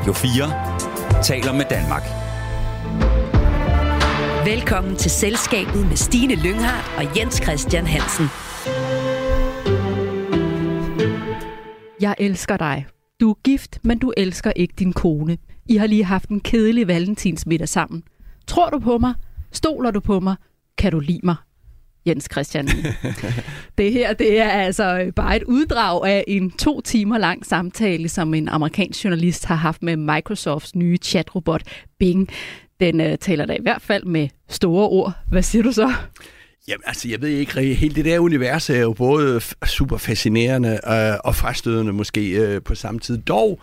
Radio 4 taler med Danmark. Velkommen til Selskabet med Stine Lynghardt og Jens Christian Hansen. Jeg elsker dig. Du er gift, men du elsker ikke din kone. I har lige haft en kedelig valentinsmiddag sammen. Tror du på mig? Stoler du på mig? Kan du lide mig? Jens Christian. det her, det er altså bare et uddrag af en to timer lang samtale, som en amerikansk journalist har haft med Microsofts nye chatrobot Bing. Den uh, taler da i hvert fald med store ord. Hvad siger du så? Jamen, altså, jeg ved ikke, helt det der univers er jo både super fascinerende øh, og frastødende måske øh, på samme tid. Dog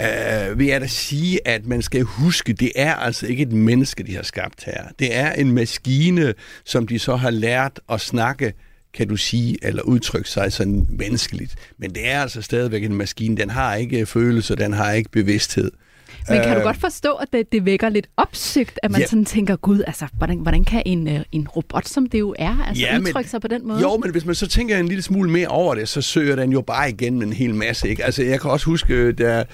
øh, vil jeg da sige, at man skal huske, det er altså ikke et menneske, de har skabt her. Det er en maskine, som de så har lært at snakke kan du sige, eller udtrykke sig sådan menneskeligt. Men det er altså stadigvæk en maskine. Den har ikke øh, følelser, den har ikke bevidsthed. Men kan du øh, godt forstå, at det, det vækker lidt opsigt, at man ja. sådan tænker, gud, altså, hvordan, hvordan kan en, øh, en robot, som det jo er, altså ja, udtrykke men, sig på den måde? Jo, men hvis man så tænker en lille smule mere over det, så søger den jo bare igennem en hel masse. Ikke? Altså, jeg kan også huske, der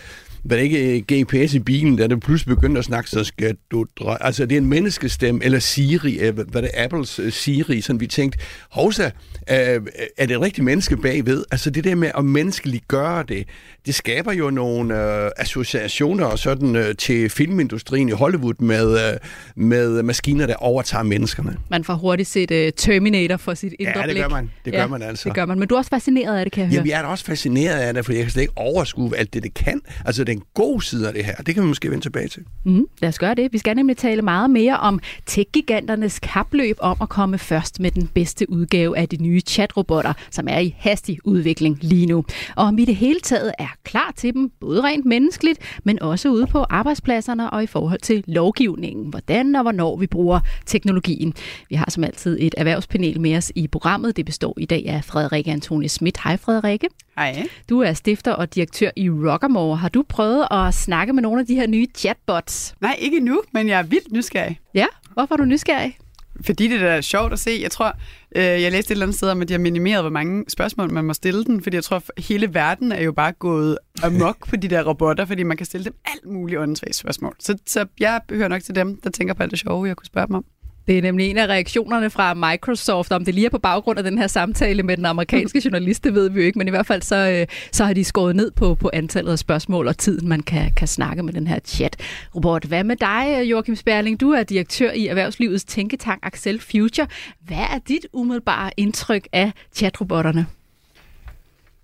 var det ikke øh, GPS i bilen, da det pludselig begyndte at snakke, så skal du drø... Altså, det er en menneskestem, eller Siri, øh, hvad det Apples uh, Siri, sådan vi tænkte, hovsa, er det et rigtigt menneske bagved? Altså, det der med at menneskeligt gøre det, det skaber jo nogle associationer og sådan til filmindustrien i Hollywood med, med maskiner, der overtager menneskerne. Man får hurtigt set Terminator for sit indre Ja, det gør man. Det gør man altså. Det gør man. Men du er også fascineret af det, kan jeg høre. Jamen, jeg er da også fascineret af det, for jeg kan slet ikke overskue alt det, det kan. Altså, den gode side af det her. Det kan vi måske vende tilbage til. Mm, lad os gøre det. Vi skal nemlig tale meget mere om tech-giganternes kapløb om at komme først med den bedste udgave af de nye chatrobotter, som er i hastig udvikling lige nu. Og om vi det hele taget er klar til dem, både rent menneskeligt, men også ude på arbejdspladserne og i forhold til lovgivningen. Hvordan og hvornår vi bruger teknologien. Vi har som altid et erhvervspanel med os i programmet. Det består i dag af Frederikke Antoni Schmidt. Hej Frederikke. Hej. Du er stifter og direktør i Rockamore. Har du prøvet at snakke med nogle af de her nye chatbots? Nej, ikke nu, men jeg er vildt nysgerrig. Ja, hvorfor er du nysgerrig? Fordi det er sjovt at se. Jeg tror, øh, jeg læste et eller andet sted om, at de har minimeret, hvor mange spørgsmål man må stille den. Fordi jeg tror, at hele verden er jo bare gået amok på de der robotter, fordi man kan stille dem alt muligt åndssvagt spørgsmål. Så, så jeg hører nok til dem, der tænker på alt det sjove, jeg kunne spørge dem om. Det er nemlig en af reaktionerne fra Microsoft, om det lige er på baggrund af den her samtale med den amerikanske journalist, det ved vi jo ikke, men i hvert fald så, øh, så har de skåret ned på, på antallet af spørgsmål og tiden, man kan, kan snakke med den her chat. Robert, hvad med dig, Joachim Sperling? Du er direktør i Erhvervslivets tænketank Axel Future. Hvad er dit umiddelbare indtryk af chatrobotterne?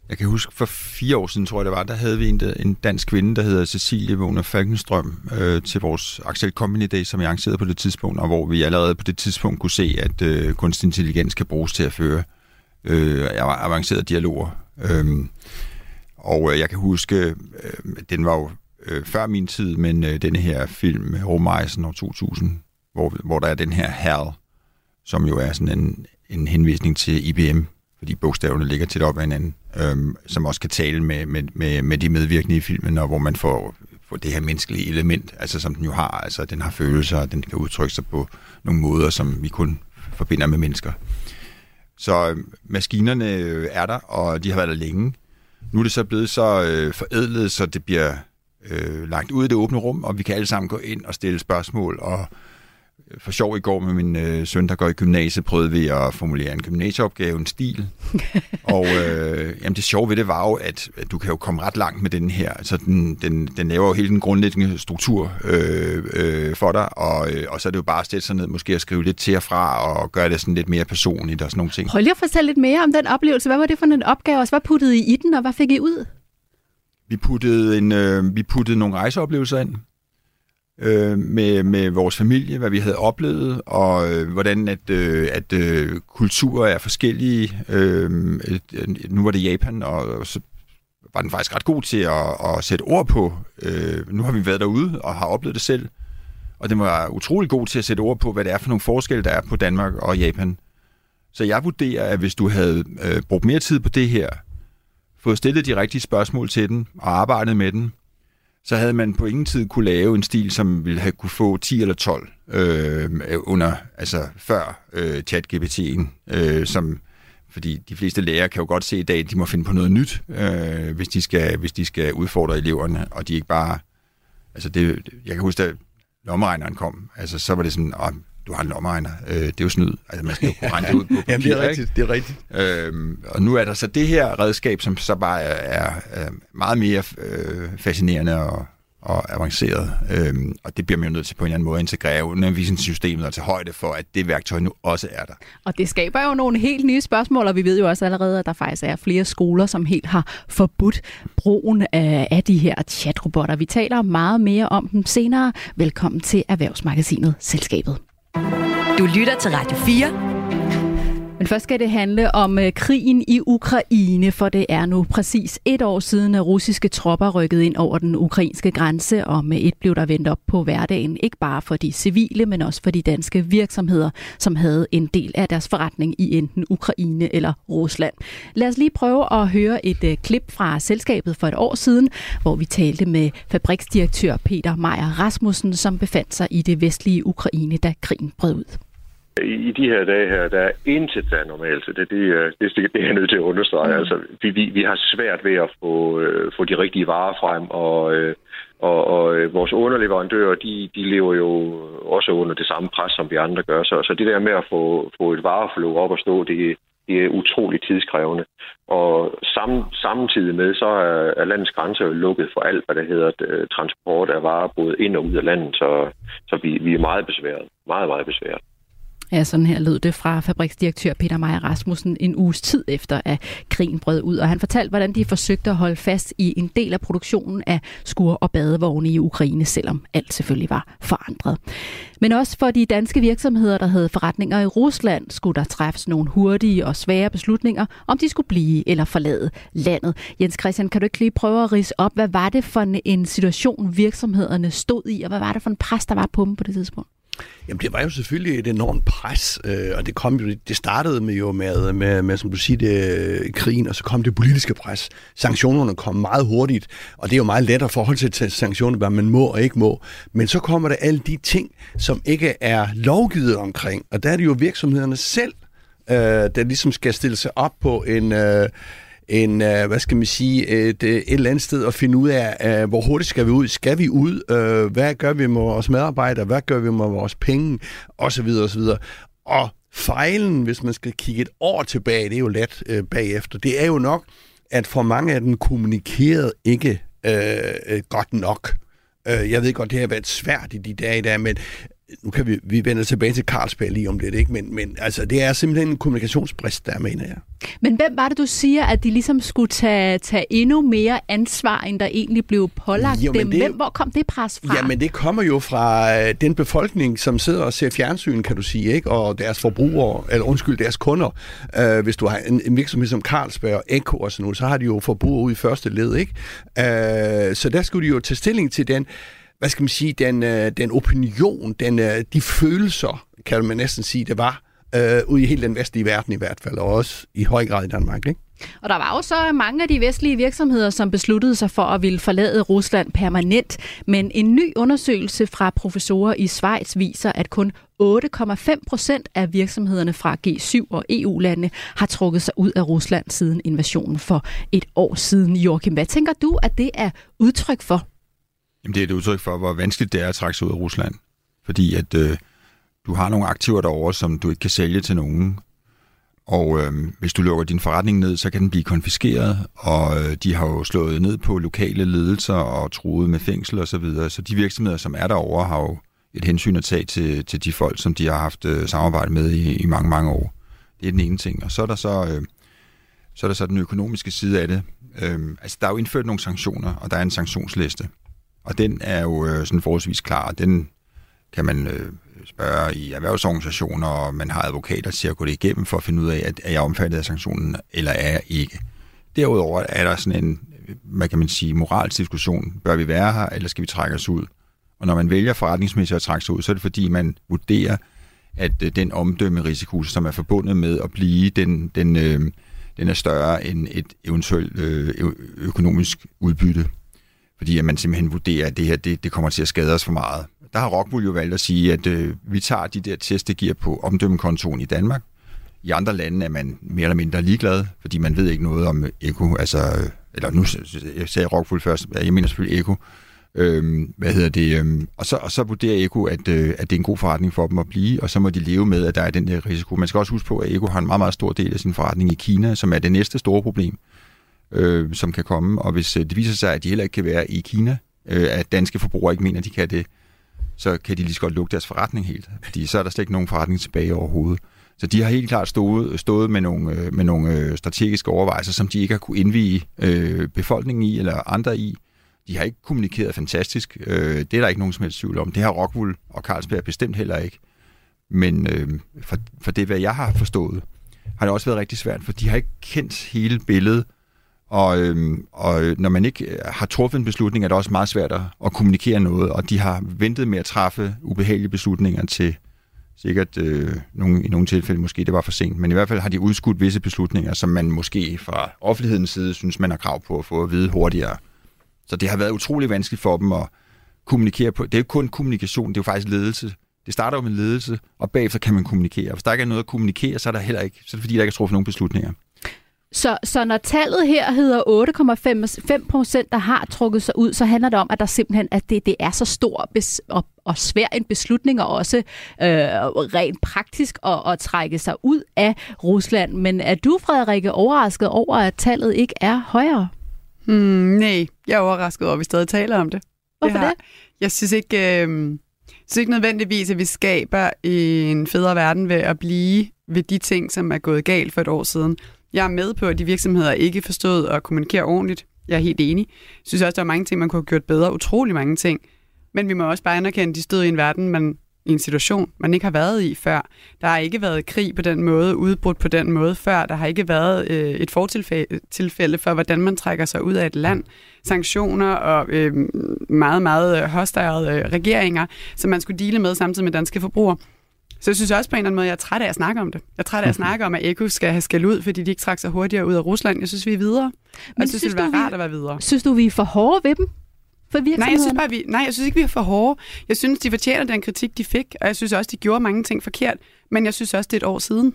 Jeg kan huske, for fire år siden, tror jeg det var, der havde vi en, en dansk kvinde, der hedder Cecilie Vågner Falkenstrøm, øh, til vores Axel Company Day, som jeg arrangerede på det tidspunkt, og hvor vi allerede på det tidspunkt kunne se, at øh, kunstig intelligens kan bruges til at føre øh, avancerede dialoger. Øh, og øh, jeg kan huske, øh, den var jo øh, før min tid, men øh, denne her film, Rumrejsen år 2000, hvor, hvor der er den her HAL, som jo er sådan en, en henvisning til IBM, fordi bogstaverne ligger tæt op ad hinanden, øhm, som også kan tale med, med, med, med de medvirkende i filmen, og hvor man får, får det her menneskelige element, altså som den jo har, altså den har følelser, og den kan udtrykke sig på nogle måder, som vi kun forbinder med mennesker. Så øhm, øh, maskinerne er der, og de har været der længe. Nu er det så blevet så øh, forædlet, så det bliver øh, lagt ud i det åbne rum, og vi kan alle sammen gå ind og stille spørgsmål og for sjov i går med min øh, søn, der går i gymnasiet, prøvede vi at formulere en gymnasieopgave, en stil. og øh, jamen det sjove ved det var jo, at, at du kan jo komme ret langt med den her. Altså den, den, den laver jo hele den grundlæggende struktur øh, øh, for dig, og, øh, og så er det jo bare at sætte sig ned, måske at skrive lidt til og fra, og gøre det sådan lidt mere personligt og sådan nogle ting. Prøv lige at fortælle lidt mere om den oplevelse. Hvad var det for en opgave, og hvad puttede I i den, og hvad fik I ud? Vi puttede, en, øh, vi puttede nogle rejseoplevelser ind øh, med, med vores familie, hvad vi havde oplevet, og øh, hvordan at, øh, at øh, kulturer er forskellige. Øh, nu var det Japan, og så var den faktisk ret god til at, at sætte ord på. Øh, nu har vi været derude og har oplevet det selv, og den var utrolig god til at sætte ord på, hvad det er for nogle forskelle, der er på Danmark og Japan. Så jeg vurderer, at hvis du havde øh, brugt mere tid på det her, fået stillet de rigtige spørgsmål til den og arbejdet med den, så havde man på ingen tid kunne lave en stil, som ville have kunne få 10 eller 12 øh, under, altså før øh, ChatGPT'en, øh, som fordi de fleste lærere kan jo godt se i dag, at de må finde på noget nyt, øh, hvis, de skal, hvis de skal udfordre eleverne, og de ikke bare Altså, det, jeg kan huske, da lommeregneren kom, altså, så var det sådan, åh, du har en lommeregner, øh, det er jo snyd. Altså, man skal jo kunne regne det ud på papir, Jamen, det er ikke? rigtigt, det er rigtigt. Øhm, og nu er der så det her redskab, som så bare er, er, meget mere øh, fascinerende og, og avanceret. Øhm, og det bliver man jo nødt til på en eller anden måde at integrere undervisningssystemet og tage højde for, at det værktøj nu også er der. Og det skaber jo nogle helt nye spørgsmål, og vi ved jo også allerede, at der faktisk er flere skoler, som helt har forbudt brugen af de her chatrobotter. Vi taler meget mere om dem senere. Velkommen til Erhvervsmagasinet Selskabet. Du lytter til Radio 4. Men først skal det handle om øh, krigen i Ukraine, for det er nu præcis et år siden, at russiske tropper rykkede ind over den ukrainske grænse, og med et blev der vendt op på hverdagen, ikke bare for de civile, men også for de danske virksomheder, som havde en del af deres forretning i enten Ukraine eller Rusland. Lad os lige prøve at høre et øh, klip fra selskabet for et år siden, hvor vi talte med fabriksdirektør Peter Meyer Rasmussen, som befandt sig i det vestlige Ukraine, da krigen brød ud. I de her dage her, der er intet, der er normalt. Det, det, er- det, det, det er jeg nødt til at understrege. Mm. Altså, vi, vi, vi har svært ved at få, øh, få de rigtige varer frem, og, øh, og, og øh, vores underleverandører, de, de lever jo også under det samme pres, som vi andre gør. Så, så det der med at få, få et vareflow op og stå, det, det er utroligt tidskrævende. Og sammen, samtidig med, så er, er landets grænser jo lukket for alt, hvad der hedder øh, transport af varer, både ind og ud af landet. Så, så vi, vi er meget besværet. Meget, meget besværet. Ja, sådan her lød det fra fabriksdirektør Peter Meyer Rasmussen en uges tid efter, at krigen brød ud. Og han fortalte, hvordan de forsøgte at holde fast i en del af produktionen af skur- og badevogne i Ukraine, selvom alt selvfølgelig var forandret. Men også for de danske virksomheder, der havde forretninger i Rusland, skulle der træffes nogle hurtige og svære beslutninger, om de skulle blive eller forlade landet. Jens Christian, kan du ikke lige prøve at rise op, hvad var det for en- en situation, virksomhederne stod i, og hvad var det for en pres, der var på dem på det tidspunkt? Jamen, det var jo selvfølgelig et enormt pres, øh, og det kom jo, det startede med jo med, med, med som du siger, det, øh, krigen, og så kom det politiske pres. Sanktionerne kom meget hurtigt, og det er jo meget let at forholde sig til sanktioner, hvad man må og ikke må. Men så kommer der alle de ting, som ikke er lovgivet omkring, og der er det jo virksomhederne selv, øh, der ligesom skal stille sig op på en... Øh, en, øh, hvad skal man sige, et, øh, et eller andet sted at finde ud af, øh, hvor hurtigt skal vi ud? Skal vi ud? Øh, hvad gør vi med vores medarbejdere? Hvad gør vi med vores penge? Og så videre, og så videre. Og fejlen, hvis man skal kigge et år tilbage, det er jo let øh, bagefter, det er jo nok, at for mange af den kommunikerede ikke øh, øh, godt nok. Øh, jeg ved godt, det har været svært i de dage der, men nu kan vi, vi vende tilbage til Carlsberg lige om lidt, ikke? Men, men altså, det er simpelthen en kommunikationsbrist, der mener jeg. Men hvem var det, du siger, at de ligesom skulle tage, tage endnu mere ansvar, end der egentlig blev pålagt Jo, dem? det- Hvem, hvor kom det pres fra? Jamen, det kommer jo fra øh, den befolkning, som sidder og ser fjernsyn, kan du sige, ikke? og deres forbrugere, eller undskyld, deres kunder. Øh, hvis du har en, en virksomhed som Carlsberg og Eko og sådan noget, så har de jo forbrugere ude i første led. Ikke? Øh, så der skulle de jo tage stilling til den, hvad skal man sige, den, øh, den opinion, den, øh, de følelser, kan man næsten sige, det var, øh, ude i hele den vestlige verden i hvert fald, og også i høj grad i Danmark. Ikke? Og der var jo så mange af de vestlige virksomheder, som besluttede sig for at ville forlade Rusland permanent. Men en ny undersøgelse fra professorer i Schweiz viser, at kun 8,5 procent af virksomhederne fra G7 og EU-landene har trukket sig ud af Rusland siden invasionen for et år siden. Joachim, hvad tænker du, at det er udtryk for? Jamen, det er et udtryk for, hvor vanskeligt det er at trække sig ud af Rusland. Fordi at øh, du har nogle aktiver derovre, som du ikke kan sælge til nogen. Og øh, hvis du lukker din forretning ned, så kan den blive konfiskeret. Og øh, de har jo slået ned på lokale ledelser og truet med fængsel osv. Så, videre. så de virksomheder, som er derovre, har jo et hensyn at tage til, til de folk, som de har haft øh, samarbejde med i, i mange, mange år. Det er den ene ting. Og så er der så, øh, så, er der så den økonomiske side af det. Øh, altså, der er jo indført nogle sanktioner, og der er en sanktionsliste. Og den er jo øh, sådan forholdsvis klar. Den kan man øh, spørge i erhvervsorganisationer, og man har advokater til at gå det igennem for at finde ud af, at er jeg omfattet af sanktionen, eller er jeg ikke. Derudover er der sådan en, hvad kan man sige, moralsk diskussion. Bør vi være her, eller skal vi trække os ud? Og når man vælger forretningsmæssigt at trække sig ud, så er det fordi, man vurderer, at øh, den omdømmerisiko, som er forbundet med at blive, den, den, øh, den er større end et eventuelt øh, økonomisk udbytte fordi at man simpelthen vurderer, at det her det, det kommer til at skade os for meget. Der har Rockwool jo valgt at sige, at øh, vi tager de der test, det giver på omdømmekontoen i Danmark. I andre lande er man mere eller mindre ligeglad, fordi man ved ikke noget om Eko, altså, øh, eller nu jeg sagde Rockwool først, jeg mener selvfølgelig Eko, Øhm, hvad hedder det? Øhm, og, så, og så vurderer Eko, at, øh, at det er en god forretning for dem at blive, og så må de leve med, at der er den der risiko. Man skal også huske på, at Eko har en meget, meget stor del af sin forretning i Kina, som er det næste store problem, øh, som kan komme. Og hvis øh, det viser sig, at de heller ikke kan være i Kina, øh, at danske forbrugere ikke mener, at de kan det, så kan de lige så godt lukke deres forretning helt. Fordi så er der slet ikke nogen forretning tilbage overhovedet. Så de har helt klart stået, stået med nogle, øh, med nogle øh, strategiske overvejelser, som de ikke har kunne indvige øh, befolkningen i eller andre i. De har ikke kommunikeret fantastisk. Øh, det er der ikke nogen som helst tvivl om. Det har Rockwool og Carlsberg bestemt heller ikke. Men øh, for, for det, hvad jeg har forstået, har det også været rigtig svært, for de har ikke kendt hele billedet. Og, øhm, og når man ikke øh, har truffet en beslutning, er det også meget svært at kommunikere noget, og de har ventet med at træffe ubehagelige beslutninger til sikkert øh, nogle, i nogle tilfælde måske det var for sent, men i hvert fald har de udskudt visse beslutninger, som man måske fra offentlighedens side synes, man har krav på at få at vide hurtigere. Så det har været utrolig vanskeligt for dem at kommunikere på. Det er jo kun kommunikation, det er jo faktisk ledelse. Det starter jo med ledelse, og bagefter kan man kommunikere. Hvis der ikke er noget at kommunikere, så er der heller ikke, så er det fordi, der ikke er truffet nogen beslutninger. Så, så når tallet her hedder 8,5 procent, der har trukket sig ud, så handler det om, at der simpelthen at det, det er så stor bes, og, og svær en beslutning, og også øh, rent praktisk at, at trække sig ud af Rusland. Men er du, Frederikke, overrasket over, at tallet ikke er højere? Hmm, nej, jeg er overrasket over, at vi stadig taler om det. Hvorfor det? Har, det? Jeg synes ikke, øh, synes ikke nødvendigvis, at vi skaber en federe verden ved at blive ved de ting, som er gået galt for et år siden. Jeg er med på, at de virksomheder ikke forstod at kommunikere ordentligt. Jeg er helt enig. Jeg synes også, der er mange ting, man kunne have gjort bedre. Utrolig mange ting. Men vi må også bare anerkende, at de stod i en verden, man i en situation, man ikke har været i før. Der har ikke været krig på den måde, udbrudt på den måde før. Der har ikke været øh, et fortilfælde for, hvordan man trækker sig ud af et land. Sanktioner og øh, meget, meget hostile øh, regeringer, som man skulle dele med samtidig med danske forbrugere. Så jeg synes også på en eller anden måde, jeg er træt af at snakke om det. Jeg er træt af at snakke om, at Eko skal have skæld ud, fordi de ikke trækker sig hurtigere ud af Rusland. Jeg synes, vi er videre. Men jeg synes, synes det vil være rart at være videre. Synes du, vi er for hårde ved dem? For nej, jeg synes bare, vi, nej, jeg synes ikke, vi er for hårde. Jeg synes, de fortjener den kritik, de fik, og jeg synes også, de gjorde mange ting forkert. Men jeg synes også, det er et år siden.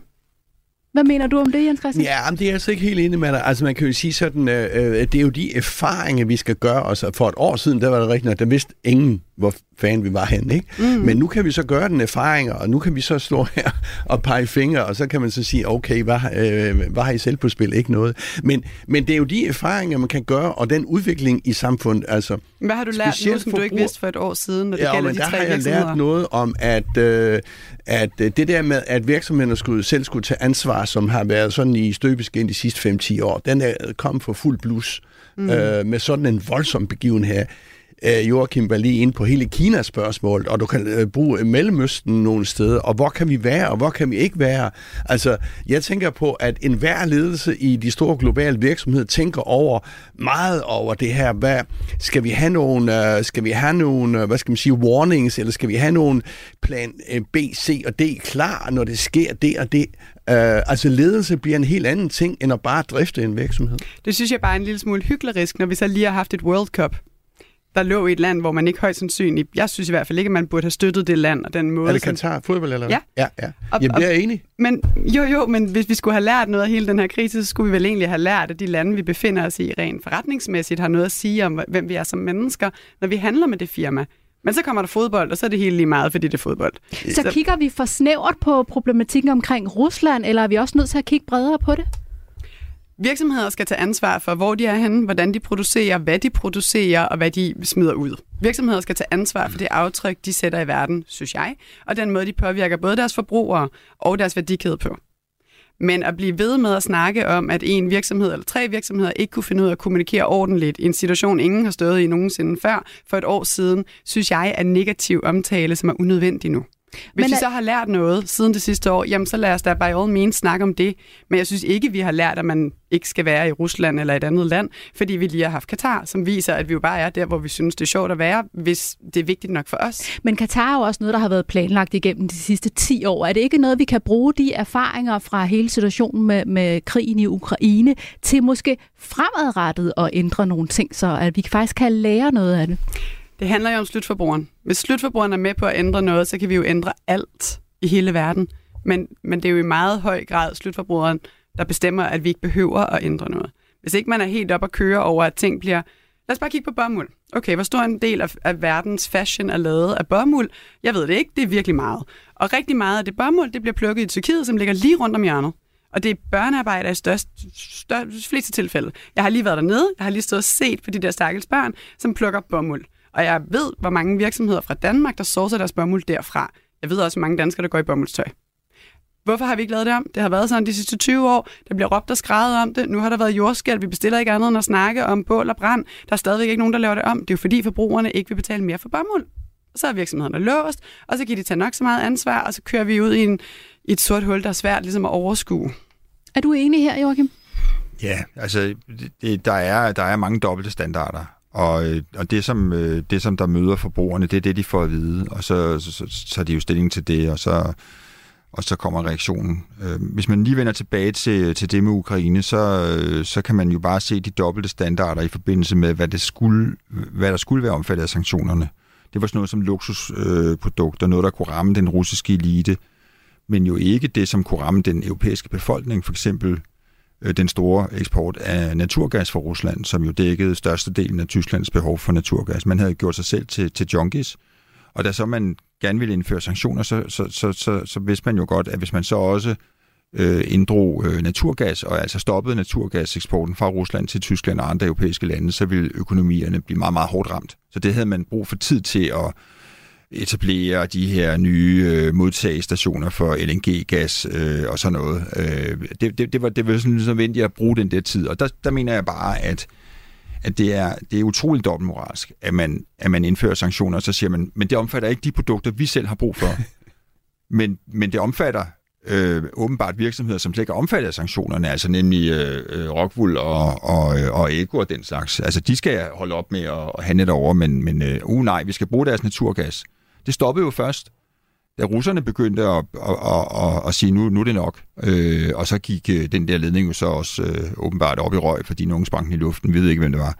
Hvad mener du om det, Jens Christian? Ja, men det er jeg altså ikke helt enig med dig. Altså, man kan jo sige sådan, øh, øh det er jo de erfaringer, vi skal gøre os. For et år siden, der var det rigtigt, at der vidste ingen, hvor fan vi var henne. Ikke? Mm. Men nu kan vi så gøre den erfaringer, og nu kan vi så slå her og pege fingre, og så kan man så sige, okay, hvad, øh, hvad har I selv på spil? Ikke noget. Men, men det er jo de erfaringer, man kan gøre, og den udvikling i samfundet. Altså, hvad har du lært nu, som du ikke vidste for et år siden, når det ja, gælder men de der tre har jeg lært noget om, at, øh, at øh, det der med, at virksomhederne skulle, selv skulle tage ansvar, som har været sådan i støbeskin de sidste 5-10 år, den er kommet for fuld blus mm. øh, med sådan en voldsom begivenhed øh, Joachim var lige inde på hele Kinas spørgsmål, og du kan øh, bruge øh, Mellemøsten nogle steder, og hvor kan vi være, og hvor kan vi ikke være? Altså, jeg tænker på, at enhver ledelse i de store globale virksomheder tænker over meget over det her, hvad skal vi have nogle, øh, skal vi have nogle, øh, hvad skal man sige, warnings, eller skal vi have nogle plan øh, B, C og D klar, når det sker det og det? Uh, altså ledelse bliver en helt anden ting, end at bare drifte en virksomhed. Det synes jeg bare er en lille smule hyklerisk, når vi så lige har haft et World Cup der lå i et land, hvor man ikke højst sandsynligt, jeg synes i hvert fald ikke, at man burde have støttet det land og den måde. Er det Katar fodbold eller Ja. Ja, ja. Jamen, det er jeg enig. Men jo, jo, men hvis vi skulle have lært noget af hele den her krise, så skulle vi vel egentlig have lært, at de lande, vi befinder os i rent forretningsmæssigt, har noget at sige om, hvem vi er som mennesker, når vi handler med det firma. Men så kommer der fodbold, og så er det helt lige meget, fordi det er fodbold. Så, så kigger vi for snævert på problematikken omkring Rusland, eller er vi også nødt til at kigge bredere på det? Virksomheder skal tage ansvar for, hvor de er henne, hvordan de producerer, hvad de producerer og hvad de smider ud. Virksomheder skal tage ansvar for det aftryk, de sætter i verden, synes jeg, og den måde, de påvirker både deres forbrugere og deres værdikæde på. Men at blive ved med at snakke om, at en virksomhed eller tre virksomheder ikke kunne finde ud af at kommunikere ordentligt i en situation, ingen har stået i nogensinde før, for et år siden, synes jeg er negativ omtale, som er unødvendig nu. Hvis Men vi så har lært noget siden det sidste år, jamen så lad os da by all means snakke om det. Men jeg synes ikke, vi har lært, at man ikke skal være i Rusland eller et andet land, fordi vi lige har haft Katar, som viser, at vi jo bare er der, hvor vi synes, det er sjovt at være, hvis det er vigtigt nok for os. Men Katar er jo også noget, der har været planlagt igennem de sidste 10 år. Er det ikke noget, vi kan bruge de erfaringer fra hele situationen med, med krigen i Ukraine til måske fremadrettet at ændre nogle ting, så at vi faktisk kan lære noget af det? Det handler jo om slutforbrugeren. Hvis slutforbrugeren er med på at ændre noget, så kan vi jo ændre alt i hele verden. Men, men det er jo i meget høj grad slutforbrugeren, der bestemmer, at vi ikke behøver at ændre noget. Hvis ikke man er helt op at køre over, at ting bliver Lad os bare kigge på bomuld. Okay, hvor stor en del af, af verdens fashion er lavet af bomuld? Jeg ved det ikke, det er virkelig meget. Og rigtig meget af det bomuld, det bliver plukket i Tyrkiet, som ligger lige rundt om hjørnet. Og det er børnearbejde i størst, størst, fleste tilfælde. Jeg har lige været dernede, jeg har lige stået og set på de der stakkels børn, som plukker bomuld. Og jeg ved, hvor mange virksomheder fra Danmark, der sourcer deres bomuld derfra. Jeg ved også, hvor mange danskere, der går i bomuldstøj. Hvorfor har vi ikke lavet det om? Det har været sådan de sidste 20 år. Der bliver råbt og skrevet om det. Nu har der været jordskæld. Vi bestiller ikke andet end at snakke om bål og brand. Der er stadigvæk ikke nogen, der laver det om. Det er jo fordi forbrugerne ikke vil betale mere for bomuld. Så er virksomhederne låst, og så giver de tage nok så meget ansvar, og så kører vi ud i, en, i et sort hul, der er svært ligesom at overskue. Er du enig her, Joachim? Ja, altså det, der, er, der er mange dobbelte standarder, og, øh, og det, som, øh, det, som der møder forbrugerne, det er det, de får at vide, og så, så, så, så tager de jo stilling til det, og så, og så kommer reaktionen. Øh, hvis man lige vender tilbage til, til det med Ukraine, så, så kan man jo bare se de dobbelte standarder i forbindelse med, hvad, det skulle, hvad der skulle være omfattet af sanktionerne. Det var sådan noget som luksusprodukter, noget, der kunne ramme den russiske elite, men jo ikke det, som kunne ramme den europæiske befolkning, for eksempel Øh, den store eksport af naturgas fra Rusland, som jo dækkede størstedelen af Tysklands behov for naturgas. Man havde gjort sig selv til, til junkies, og da så man gerne ville indføre sanktioner, så, så, så, så, så vidste man jo godt, at hvis man så også øh, inddrog øh, naturgas, og altså stoppede naturgaseksporten fra Rusland til Tyskland og andre europæiske lande, så ville økonomierne blive meget, meget hårdt ramt. Så det havde man brug for tid til at etablere de her nye øh, modtagestationer for LNG-gas øh, og sådan noget. Øh, det, det, det var, det var sådan nødvendigt at bruge den der tid, og der, der mener jeg bare, at at det er, det er utroligt dobbeltmoralsk, at man, at man indfører sanktioner, og så siger man, men det omfatter ikke de produkter, vi selv har brug for. men, men det omfatter øh, åbenbart virksomheder, som slet ikke er omfattet af sanktionerne, altså nemlig øh, øh Rockwool og, og, og Ego og den slags. Altså, de skal holde op med at, at handle derovre, men, men øh, uh, nej, vi skal bruge deres naturgas. Det stoppede jo først, da russerne begyndte at, at, at, at, at sige, nu, nu er det nok. Øh, og så gik øh, den der ledning jo så også øh, åbenbart op i røg, fordi nogen sprang den i luften. Vi ved ikke, hvem det var.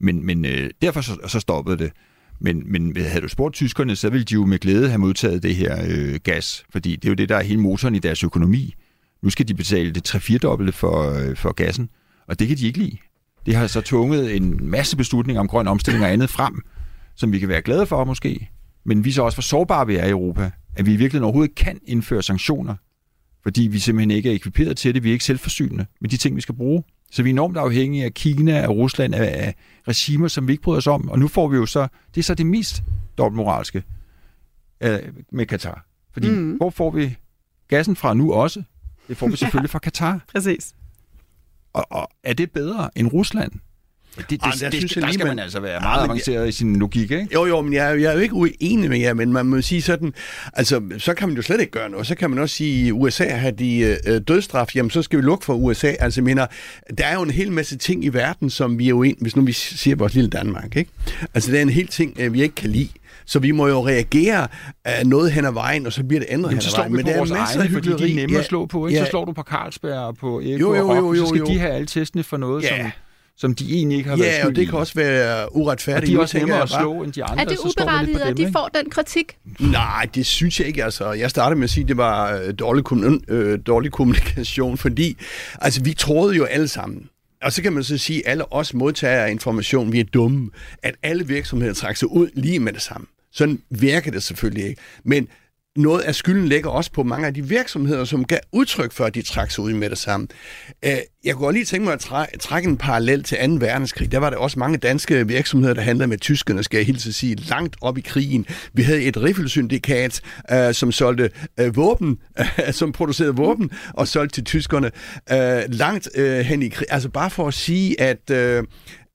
Men, men øh, derfor så, så stoppede det. Men, men havde du spurgt tyskerne, så ville de jo med glæde have modtaget det her øh, gas, fordi det er jo det, der er hele motoren i deres økonomi. Nu skal de betale det 3-4 dobbelte for, øh, for gassen, og det kan de ikke lide. Det har så tvunget en masse beslutninger om grøn omstilling og andet frem, som vi kan være glade for måske, men viser også, hvor sårbare vi er i Europa. At vi i virkeligheden overhovedet kan indføre sanktioner, fordi vi simpelthen ikke er ekviperet til det. Vi er ikke selvforsynende med de ting, vi skal bruge. Så vi er enormt afhængige af Kina, af Rusland, af, regimer, som vi ikke bryder os om. Og nu får vi jo så, det er så det mest dobbeltmoralske øh, med Katar. Fordi mm. hvor får vi gassen fra nu også? Det får vi selvfølgelig fra Katar. Præcis. Og, og er det bedre end Rusland? Det, det, Arh, det, det, synes der skal man altså være meget avanceret jeg, i sin logik, ikke? Jo, jo, men jeg, jeg er jo ikke uenig med jer, men man må sige sådan, altså, så kan man jo slet ikke gøre noget. Så kan man også sige, at USA har de øh, dødstraf, jamen så skal vi lukke for USA. Altså, mener, der er jo en hel masse ting i verden, som vi er jo en, hvis nu vi siger vores lille Danmark, ikke? Altså, der er en hel ting, øh, vi ikke kan lide. Så vi må jo reagere af noget hen ad vejen, og så bliver det ændret Jamen, hen ad vejen. Men det er masser egne, af hyggeleri. Fordi de er nemme ja, at slå på, ikke? Ja. Så slår du på Carlsberg og på Eko jo, jo, jo, jo, jo, så skal de have alle testene for noget, ja. som som de egentlig ikke har ja, været Ja, og det kan også være uretfærdigt. Og de er også nemmere at slå end de andre. Er det uberettiget, at de ikke? får den kritik? Nej, det synes jeg ikke. Altså, jeg startede med at sige, at det var øh, dårlig, øh, dårlig kommunikation, fordi altså, vi troede jo alle sammen, og så kan man så sige, at alle os modtagere af information, vi er dumme, at alle virksomheder trækker sig ud lige med det samme. Sådan virker det selvfølgelig ikke. Men noget af skylden ligger også på mange af de virksomheder, som gav udtryk for, at de trak sig ud med det samme. Øh, jeg kunne lige tænke mig at træ, trække en parallel til 2. verdenskrig. Der var der også mange danske virksomheder, der handlede med tyskerne, skal jeg hilse at sige, langt op i krigen. Vi havde et riffelsyndikat, øh, som solgte øh, våben, øh, som producerede våben, og solgte til tyskerne øh, langt øh, hen i krigen. Altså bare for at sige, at øh,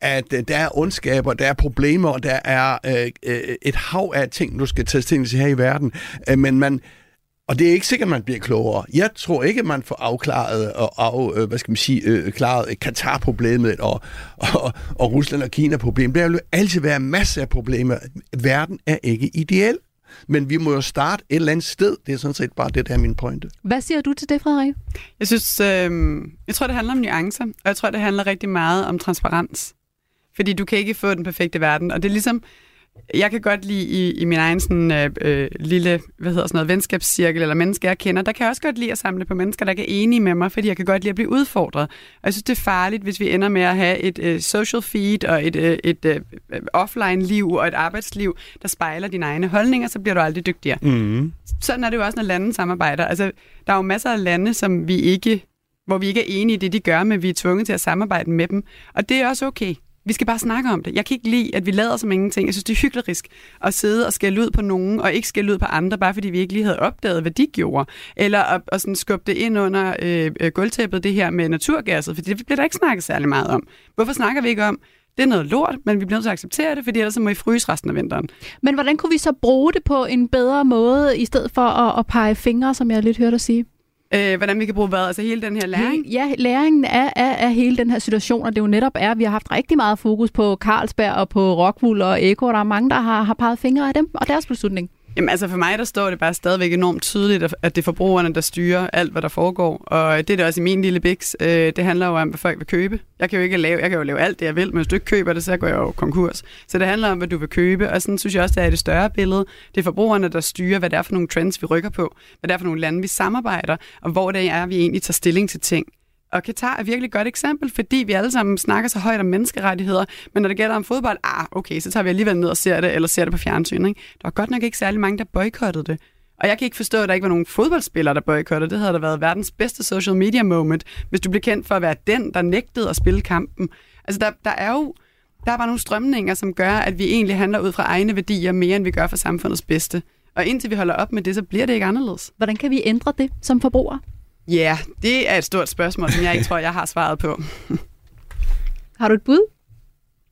at øh, der er ondskaber, der er problemer, og der er øh, øh, et hav af ting, du skal tage stilling til her i verden. Øh, men man, og det er ikke sikkert, at man bliver klogere. Jeg tror ikke, at man får afklaret og af, hvad skal man sige, øh, klaret Katar-problemet og, og, og Rusland og Kina-problemet. Der vil jo altid være masser af problemer. Verden er ikke ideel. Men vi må jo starte et eller andet sted. Det er sådan set bare det, der er min pointe. Hvad siger du til det, Frederik? Jeg synes, øh, jeg tror, det handler om nuancer, og jeg tror, det handler rigtig meget om transparens. Fordi du kan ikke få den perfekte verden. Og det er ligesom, jeg kan godt lide i, i min egen sådan, øh, øh, lille hvad hedder sådan noget, venskabscirkel eller mennesker, jeg kender, der kan jeg også godt lide at samle på mennesker, der ikke er enige med mig, fordi jeg kan godt lide at blive udfordret. Og jeg synes, det er farligt, hvis vi ender med at have et øh, social feed og et, øh, et øh, offline-liv og et arbejdsliv, der spejler dine egne holdninger, så bliver du aldrig dygtigere. Mm. Sådan er det jo også, når lande samarbejder. Altså, der er jo masser af lande, som vi ikke, hvor vi ikke er enige i det, de gør, men vi er tvunget til at samarbejde med dem. Og det er også okay. Vi skal bare snakke om det. Jeg kan ikke lide, at vi lader som ingenting. Jeg synes, det er hyklerisk at sidde og skælde ud på nogen, og ikke skælde ud på andre, bare fordi vi ikke lige havde opdaget, hvad de gjorde. Eller at, at sådan skubbe det ind under øh, øh gulvtæppet, det her med naturgasset, for det bliver der ikke snakket særlig meget om. Hvorfor snakker vi ikke om, det er noget lort, men vi bliver nødt til at acceptere det, fordi ellers så må I fryse resten af vinteren. Men hvordan kunne vi så bruge det på en bedre måde, i stedet for at, at pege fingre, som jeg lidt hørte dig sige? Øh, hvordan vi kan bruge hvad? Altså hele den her læring? Ja, læringen af, af, af hele den her situation, og det jo netop er, at vi har haft rigtig meget fokus på Carlsberg og på Rockwool og Eko, og der er mange, der har, har peget fingre af dem og deres beslutning. Jamen altså for mig, der står det bare stadigvæk enormt tydeligt, at det er forbrugerne, der styrer alt, hvad der foregår. Og det er det også i min lille biks. Øh, det handler jo om, hvad folk vil købe. Jeg kan jo ikke lave, jeg kan jo lave alt det, jeg vil, men hvis du ikke køber det, så går jeg jo konkurs. Så det handler om, hvad du vil købe, og sådan synes jeg også, det er det større billede. Det er forbrugerne, der styrer, hvad det er for nogle trends, vi rykker på, hvad det er for nogle lande, vi samarbejder, og hvor det er, vi egentlig tager stilling til ting. Og Katar er virkelig et godt eksempel, fordi vi alle sammen snakker så højt om menneskerettigheder, men når det gælder om fodbold, ah, okay, så tager vi alligevel ned og ser det, eller ser det på fjernsyn. Ikke? Der var godt nok ikke særlig mange, der boykottede det. Og jeg kan ikke forstå, at der ikke var nogen fodboldspillere, der boykottede. Det havde da været verdens bedste social media moment, hvis du blev kendt for at være den, der nægtede at spille kampen. Altså, der, der er jo der er bare nogle strømninger, som gør, at vi egentlig handler ud fra egne værdier mere, end vi gør for samfundets bedste. Og indtil vi holder op med det, så bliver det ikke anderledes. Hvordan kan vi ændre det som forbrugere? Ja, yeah, det er et stort spørgsmål, som jeg ikke tror, jeg har svaret på. har du et bud?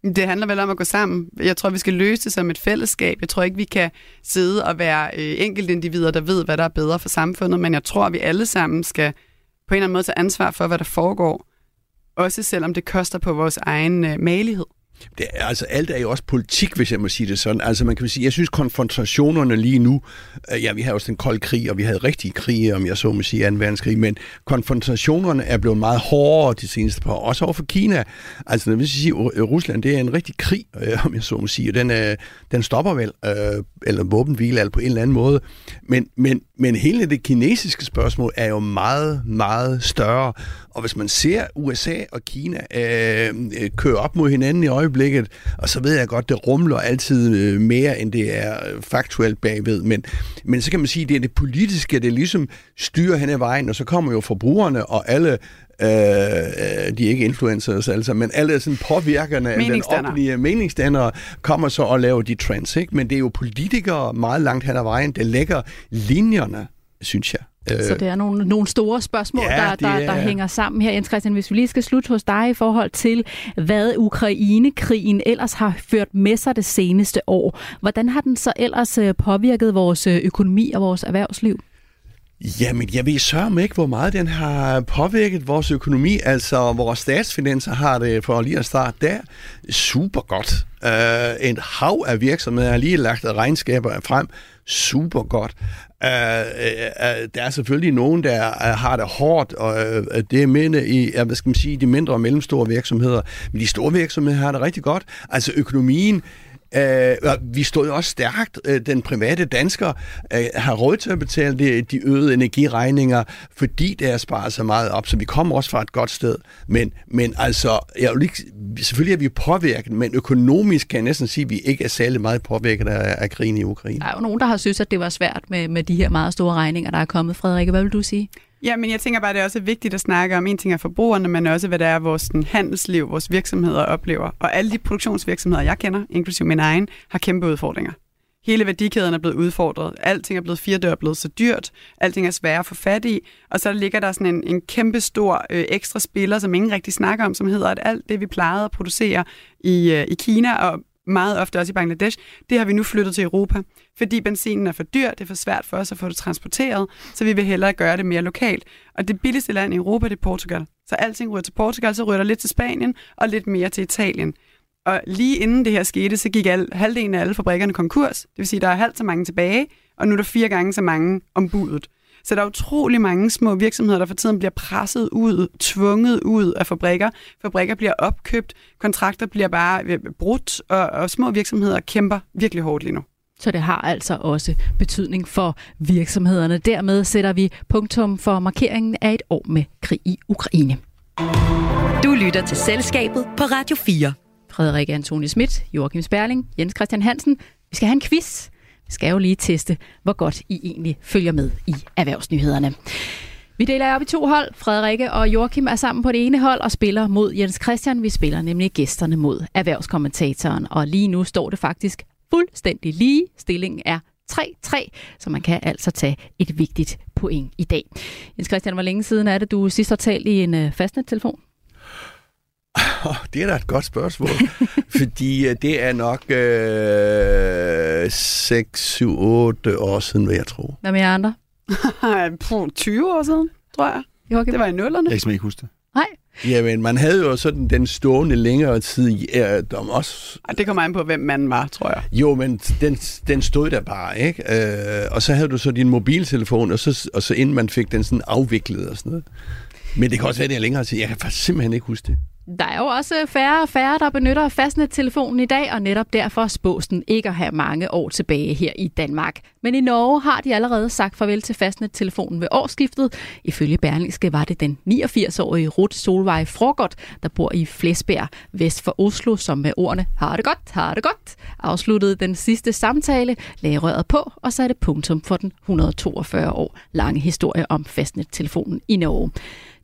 Det handler vel om at gå sammen. Jeg tror, vi skal løse det som et fællesskab. Jeg tror ikke, vi kan sidde og være øh, enkeltindivider, der ved, hvad der er bedre for samfundet, men jeg tror, at vi alle sammen skal på en eller anden måde tage ansvar for, hvad der foregår. Også selvom det koster på vores egen øh, malighed. Det er, altså, alt er jo også politik, hvis jeg må sige det sådan. Altså, man kan sige, jeg synes, konfrontationerne lige nu, øh, ja, vi har også den kolde krig, og vi havde rigtige krige, om jeg så må sige, 2. verdenskrig, men konfrontationerne er blevet meget hårdere de seneste par år, også over for Kina. Altså, når vi siger, at Rusland, det er en rigtig krig, øh, om jeg så må sige, og den, øh, den stopper vel, øh, eller våbenhvile, eller på en eller anden måde. Men, men, men hele det kinesiske spørgsmål er jo meget, meget større, og hvis man ser USA og Kina øh, øh køre op mod hinanden i øjeblikket, og så ved jeg godt, det rumler altid øh, mere, end det er øh, faktuelt bagved, men, men så kan man sige, at det er det politiske, det ligesom styrer hen ad vejen, og så kommer jo forbrugerne og alle Øh, de er ikke influencers altså, men alle sådan påvirkerne af den offentlige meningsdannere kommer så og laver de trends, ikke? Men det er jo politikere meget langt hen ad vejen, der lægger linjerne, synes jeg. Så det er nogle, nogle store spørgsmål, ja, der, der, er... der hænger sammen her. Jens Christian, hvis vi lige skal slutte hos dig i forhold til, hvad Ukraine-krigen ellers har ført med sig det seneste år. Hvordan har den så ellers øh, påvirket vores øh, økonomi og vores erhvervsliv? Jamen, jeg ved sørge ikke, hvor meget den har påvirket vores økonomi. Altså, vores statsfinanser har det, for lige at starte der, super godt. Uh, en hav af virksomheder har lige lagt regnskaber frem. Super godt. Uh, uh, der er selvfølgelig nogen, der uh, har det hårdt, og uh, det er mindre i, uh, hvad skal man sige, de mindre og mellemstore virksomheder. Men de store virksomheder har det rigtig godt. Altså økonomien Øh, vi stod også stærkt. Øh, den private dansker øh, har råd til at betale de, de øgede energiregninger, fordi det er sparet så meget op, så vi kommer også fra et godt sted. Men, men altså, jeg vil ikke, selvfølgelig er vi påvirket, men økonomisk kan jeg næsten sige, at vi ikke er særlig meget påvirket af, af krigen i Ukraine. Der er jo nogen, der har synes, at det var svært med, med de her meget store regninger, der er kommet. Frederik, hvad vil du sige? Ja, men jeg tænker bare, at det er også vigtigt at snakke om en ting af forbrugerne, men også hvad det er, vores den, handelsliv, vores virksomheder oplever. Og alle de produktionsvirksomheder, jeg kender, inklusive min egen, har kæmpe udfordringer. Hele værdikæden er blevet udfordret. Alting er blevet firedoblet så dyrt. Alting er sværere at få fat i. Og så ligger der sådan en, en kæmpe stor øh, ekstra spiller, som ingen rigtig snakker om, som hedder, at alt det, vi plejede at producere i, øh, i Kina og meget ofte også i Bangladesh, det har vi nu flyttet til Europa, fordi benzinen er for dyr, det er for svært for os at få det transporteret, så vi vil hellere gøre det mere lokalt. Og det billigste land i Europa, det er Portugal. Så alting ryger til Portugal, så ryger der lidt til Spanien og lidt mere til Italien. Og lige inden det her skete, så gik al, halvdelen af alle fabrikkerne konkurs. Det vil sige, at der er halvt så mange tilbage, og nu er der fire gange så mange om budet. Så der er utrolig mange små virksomheder, der for tiden bliver presset ud, tvunget ud af fabrikker. Fabrikker bliver opkøbt, kontrakter bliver bare øh, brudt, og, og små virksomheder kæmper virkelig hårdt lige nu. Så det har altså også betydning for virksomhederne. Dermed sætter vi punktum for markeringen af et år med krig i Ukraine. Du lytter til Selskabet på Radio 4. Frederik Antoni Schmidt, Joachim Sperling, Jens Christian Hansen. Vi skal have en quiz. Skal jo lige teste, hvor godt I egentlig følger med i erhvervsnyhederne. Vi deler jer op i to hold. Frederikke og Joachim er sammen på det ene hold og spiller mod Jens Christian. Vi spiller nemlig gæsterne mod erhvervskommentatoren. Og lige nu står det faktisk fuldstændig lige. Stillingen er 3-3, så man kan altså tage et vigtigt point i dag. Jens Christian, hvor længe siden er det, du sidst har talt i en øh, fastnettelefon? fastnet-telefon? Oh, det er da et godt spørgsmål, fordi øh, det er nok øh, 6, 7, 8 år siden, vil jeg tro. Hvad med jer andre? Puh, 20 år siden, tror jeg. Joachim? Det var i nullerne. Jeg kan ikke huske det. Nej. Jamen, man havde jo sådan den stående længere tid, ja, om også Ej, Det kommer an på, hvem manden var, tror jeg. Jo, men den, den stod der bare, ikke? Øh, og så havde du så din mobiltelefon, og så, og så inden man fik den sådan afviklet og sådan noget. Men det kan også være, det er længere tid. Jeg kan faktisk simpelthen ikke huske det. Der er jo også færre og færre, der benytter fastnettelefonen i dag, og netop derfor spås den ikke at have mange år tilbage her i Danmark. Men i Norge har de allerede sagt farvel til fastnettelefonen ved årsskiftet. Ifølge Berlingske var det den 89-årige Ruth Solvej Frogott, der bor i Flesberg, vest for Oslo, som med ordene har det godt, har det godt, afsluttede den sidste samtale, lagde røret på og satte punktum for den 142 år lange historie om fastnettelefonen i Norge.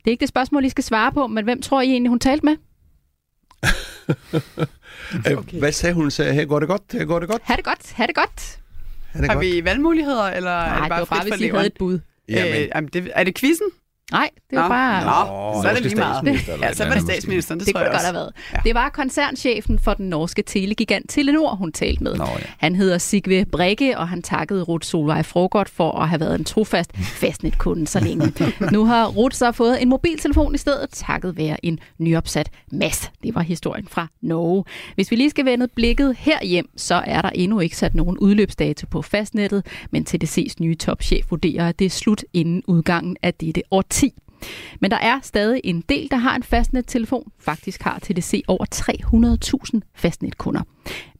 Det er ikke det spørgsmål, I skal svare på, men hvem tror I egentlig, hun talte med? Okay. Hvad sagde hun? Sagde, her går det godt, her går det godt. Ha' det godt, ha' det godt. Er det Har godt? vi valgmuligheder, eller er Nej, det bare det var bare, hvis I havde et bud. Jamen, Øh, jamen, det, er det quizzen? Nej, det var Nå. bare... Nå, så er det lige meget. statsminister eller Ja, så var det statsministeren, det, Det tror jeg godt også. have været. Ja. Det var koncernchefen for den norske telegigant Telenor, hun talte med. Nå, ja. Han hedder Sigve Brekke, og han takkede Ruth Solvej Frogott for at have været en trofast fastnetkunde så længe. nu har Ruth så fået en mobiltelefon i stedet, takket være en nyopsat mast. Det var historien fra Norge. Hvis vi lige skal vende blikket herhjem, så er der endnu ikke sat nogen udløbsdato på fastnettet, men TDC's nye topchef vurderer, at det er slut inden udgangen af dette årti. Men der er stadig en del, der har en fastnettelefon. Faktisk har TDC over 300.000 fastnetkunder.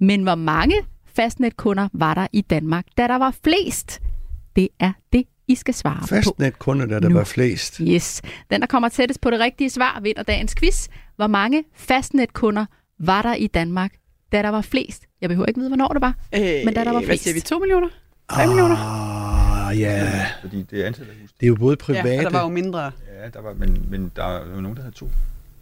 Men hvor mange fastnetkunder var der i Danmark, da der var flest? Det er det, I skal svare på. Fastnetkunder, der, der Nu. var flest. Yes. Den, der kommer tættest på det rigtige svar, vinder dagens quiz. Hvor mange fastnetkunder var der i Danmark, da der var flest? Jeg behøver ikke vide, hvornår det var. Øh, Men da der var Hvad flest. siger vi? 2 millioner? 3 millioner? Ah, ja. Fordi det er antallet af huse. Det er jo både Ja, private, og der var jo mindre. Ja, der var, men, men der er jo nogen, der havde to.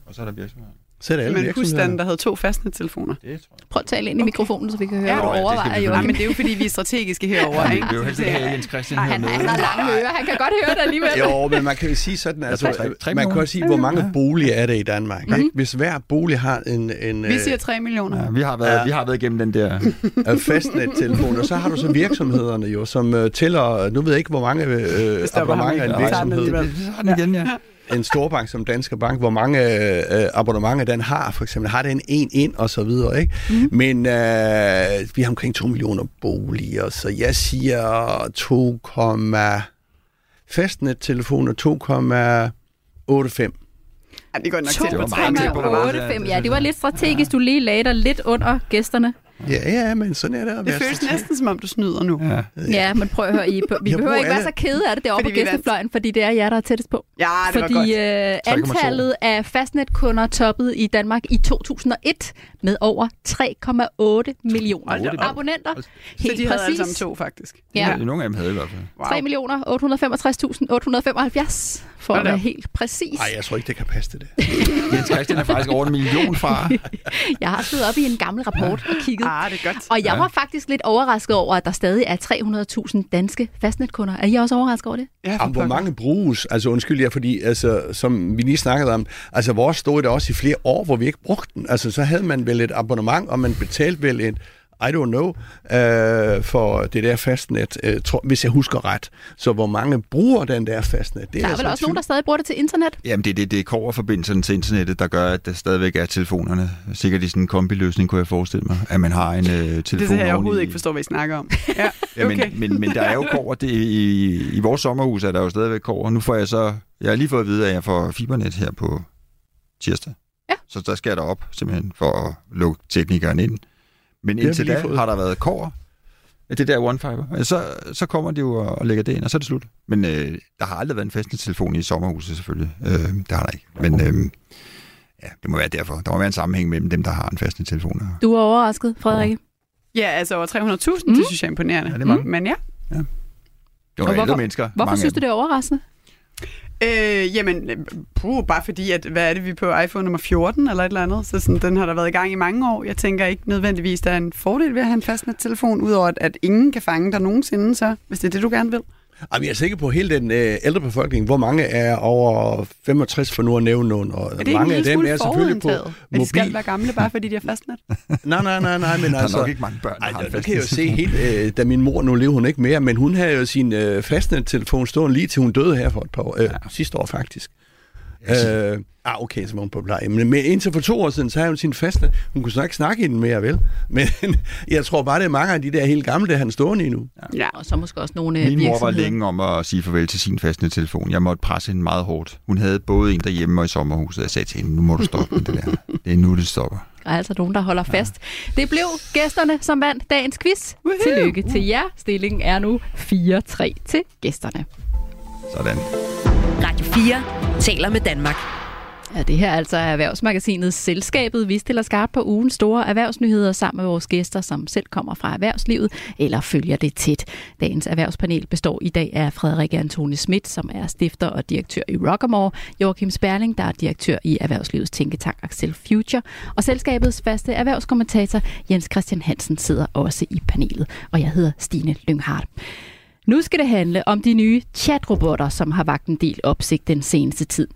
Og så er der virksomheder. Så er det alle Men husstanden, der havde to fastnettelefoner. Det tror jeg. Prøv at tale ind i mikrofonen, så vi kan høre, Ja, du ja, det overvejer, jo. Nej, men det er jo fordi, vi er strategiske herovre, ikke? Det er jo helst ikke have Jens Christian Han, hernede. han har lange ører, han kan godt høre det alligevel. Jo, men man kan jo sige sådan, altså, tre- tre man kan også sige, hvor mange boliger er der i Danmark. Ikke? Hvis hver bolig har en, en Vi siger 3 millioner. Ja, vi har været, Ja. ja. vi har været igennem den der. øh, fastnettelefon, og så har du så virksomhederne jo, som øh, tæller, nu ved jeg ikke, hvor mange øh, abonnementer ikke. en virksomhed. Det den igen, ja. En storbank som Danske Bank, hvor mange øh, abonnementer den har, for eksempel har den en ind og så videre, ikke? Mm. Men øh, vi har omkring 2 millioner boliger, så jeg siger 2, fastnettelefoner 2,85. Ja, det går nok To til på var 3 meget tæt på. millioner. 2,85. Ja, det var lidt strategisk. Du lige lagde dig lidt under gæsterne. Ja, ja, men sådan er det. at Det være føles næsten, som om du snyder nu. ja. Ja, men prøv at høre, I, vi Jeg behøver ikke være så kede af det deroppe på Fordi vandt. gæstefløjen, fordi det er jer, der er tættest på. Ja, det var Fordi godt. øh, 3,2. antallet af fastnetkunder toppede i Danmark i 2001 med over 3,8 millioner da op. abonnenter. Så Helt de havde alle præcis. sammen to, faktisk. Ja. ja. Nogle af dem havde i hvert fald. Wow. 3 millioner 865.875 for at være helt præcis. Nej, jeg tror ikke, det kan passe det der. Jens Christian er faktisk over en million fra. Jeg har siddet op i en gammel rapport og kigget. Ah, det er godt. Og jeg Ja. var faktisk lidt overrasket over, at der stadig er 300.000 danske fastnetkunder. Er I også overrasket over det? Ja, for Jamen, hvor mange bruges? Altså undskyld jer, fordi altså, som vi lige snakkede om, altså vores stod der også i flere år, hvor vi ikke brugte den. Altså så havde man vel et abonnement, og man betalte vel et I don't know, øh, for det der fastnet, øh, tror, hvis jeg husker ret. Så hvor mange bruger den der fastnet? Det Der er altså vel også nogen, der stadig bruger det til internet? Jamen, det er det, det er koverforbindelserne til internettet, der gør, at der stadigvæk er telefonerne. Sikkert i sådan en kombiløsning, kunne jeg forestille mig, at man har en øh, telefon Det er det, jeg overhovedet oveni. ikke forstår, hvad I snakker om. Ja, Ja, okay. men, men, men der er jo kover. Det, i, I vores sommerhus er der jo stadigvæk kover. Nu får jeg så... Jeg har lige fået at vide, at jeg får fibernet her på tirsdag. Ja. Så der skal jeg derop, simpelthen, for at lukke teknikeren ind. Men indtil da fået. har der været kover. Det der one fiber. Altså, Så, så kommer de jo og lægger det ind, og så er det slut. Men øh, der har aldrig været en fastnettelefon i sommerhuset, selvfølgelig. Øh, det har der ikke. Men øh, ja, det må være derfor. Der må være en sammenhæng mellem dem, der har en fastnettelefon. og- Du er overrasket, Frederik. Ja, altså over 300.000, Mm. mm. det synes jeg er imponerende. Ja, det er mange. Men ja. Det var Og ældre hvorfor- mennesker. Hvorfor mange synes du, det er overraskende? Øh, jamen, puh, bare fordi, at hvad er det, vi er på iPhone nummer 14 eller et eller andet, så sådan, den har der været i gang i mange år. Jeg tænker ikke nødvendigvis, der er en fordel ved at have en fastnet-telefon, udover at, at ingen kan fange dig nogensinde, så hvis det er det, du gerne vil. Jamen, jeg er sikker på hele den øh, ældre befolkning, hvor mange er over 65 for nu at nævne nogen, og Er mange af dem er selvfølgelig på forudindtaget, at de skal mobil. være gamle, bare fordi de har fastnet? Nej, nej, nej, nej, men Der er altså... nok ikke mange børn, der Ej, har der kan jeg jo se helt, øh, da min mor, nu lever hun ikke mere, men hun havde jo sin øh, fastnettelefon stående lige til hun døde her for et par år, øh, ja. sidste år faktisk. Øh, ah, okay, så var hun på pleje. Men, men indtil for to år siden, så havde hun sin fastnet. Hun kunne så ikke snakke i den mere, vel? Men jeg tror bare, det er mange af de der helt gamle, der han stående i nu. Ja. Og så måske også nogle øh, Min mor var længe om at sige farvel til sin fastnettelefon. Jeg måtte presse hende meget hårdt. Hun havde både en derhjemme og i sommerhuset. Jeg sagde til hende, nu må du stoppe med det der. Det er nu, det stopper. Der er altså nogen, der holder fast. Det blev gæsterne, som vandt dagens quiz. Tillykke til jer. Stillingen er nu 4-3 til gæsterne. Sådan. Radio 4 taler med Danmark. Ja, det her er altså Erhvervsmagasinet Selskabet. Vi stiller skarpt på ugens store erhvervsnyheder sammen med vores gæster, som selv kommer fra erhvervslivet eller følger det tæt. Dagens erhvervspanel består i dag af Frederik Antoni Schmidt, som er stifter og direktør i Rockamore, Joachim Sperling, der er direktør i Erhvervslivets tænketank Axel Future, og selskabets faste erhvervskommentator Jens Christian Hansen sidder også i panelet, og jeg hedder Stine Lynghardt. Nu skal det handle om de nye chatrobotter, som har vagt en del opsigt den seneste tid.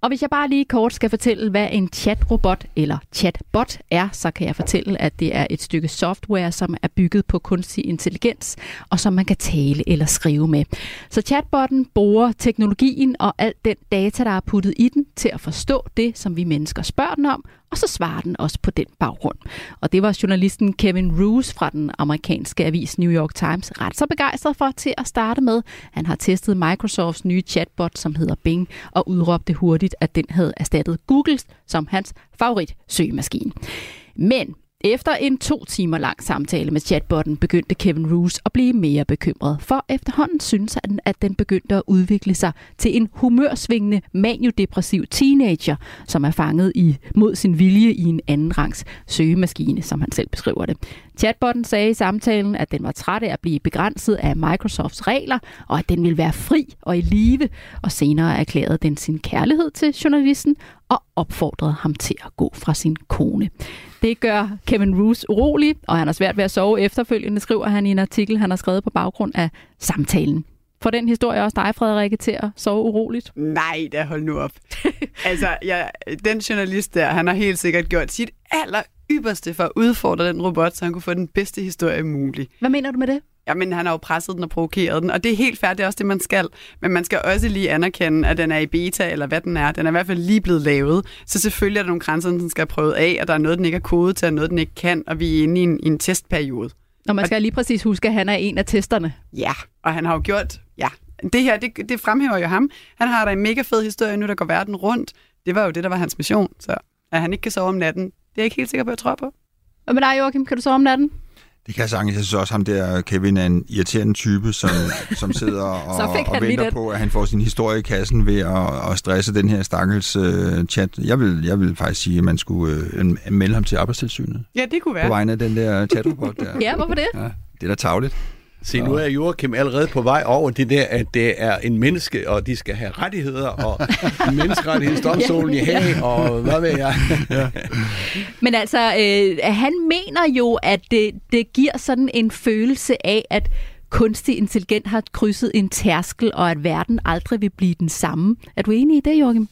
Og hvis jeg bare lige kort skal fortælle, hvad en chatrobot eller chatbot er, så kan jeg fortælle, at det er et stykke software, som er bygget på kunstig intelligens, og som man kan tale eller skrive med. Så chatbotten bruger teknologien og al den data, der er puttet i den, til at forstå det, som vi mennesker spørger den om, og så svarer den også på den baggrund. Og det var journalisten Kevin Roos fra den amerikanske avis New York Times ret så begejstret for til at starte med. Han har testet Microsofts nye chatbot, som hedder Bing, og udråbte hurtigt, at den havde erstattet Googles som hans favorit søgemaskine. Men efter en to timer lang samtale med chatbotten begyndte Kevin Roos at blive mere bekymret, for efterhånden synes han, at den begyndte at udvikle sig til en humørsvingende, maniodepressiv teenager, som er fanget i mod sin vilje i en anden rangs søgemaskine, som han selv beskriver det. Chatbotten sagde i samtalen, at den var træt af at blive begrænset af Microsofts regler, og at den ville være fri og i live, og senere erklærede den sin kærlighed til journalisten og opfordrede ham til at gå fra sin kone. Det gør Kevin Roos urolig, og han har svært ved at sove efterfølgende, skriver han i en artikel, han har skrevet på baggrund af samtalen. For den historie også dig, Frederikke, til at sove uroligt? Nej, da hold nu op. altså, jeg, den journalist der, han har helt sikkert gjort sit aller ypperste for at udfordre den robot, så han kunne få den bedste historie mulig. Hvad mener du med det? Jamen, han har jo presset den og provokeret den, og det er helt færdigt, det er også det, man skal. Men man skal også lige anerkende, at den er i beta, eller hvad den er. Den er i hvert fald lige blevet lavet. Så selvfølgelig er der nogle grænser, den skal have prøvet af, og der er noget, den ikke er kodet til, og noget, den ikke kan, og vi er inde i en, i en testperiode. Og man skal lige præcis huske, at han er en af testerne. Ja, og han har jo gjort, ja, det her, det, det fremhæver jo ham. Han har da en mega fed historie nu, der går verden rundt. Det var jo det, der var hans mission, så at han ikke kan sove om natten, det er jeg ikke helt sikker på, at jeg tror på. Hvad med dig, Joachim? Kan du sove om natten? Det kan jeg sagtens. Jeg synes også, ham der Kevin er en irriterende type, som, som sidder og, og venter på, at han får sin historie i kassen ved at, at stresse den her stakkels uh, chat. Jeg vil, jeg vil faktisk sige, at man skulle uh, melde ham til arbejdstilsynet Ja, det kunne på være. vegne af den der chatrobot der. Ja, hvorfor det? Ja, det er da tavligt. Se, nu er Joachim allerede på vej over det der, at det er en menneske, og de skal have rettigheder, og menneskerettighedsdomstolen i Haag, og hvad ved jeg. Men altså, øh, han mener jo, at det, det giver sådan en følelse af, at kunstig intelligens har krydset en tærskel, og at verden aldrig vil blive den samme. Er du enig i det, Joachim?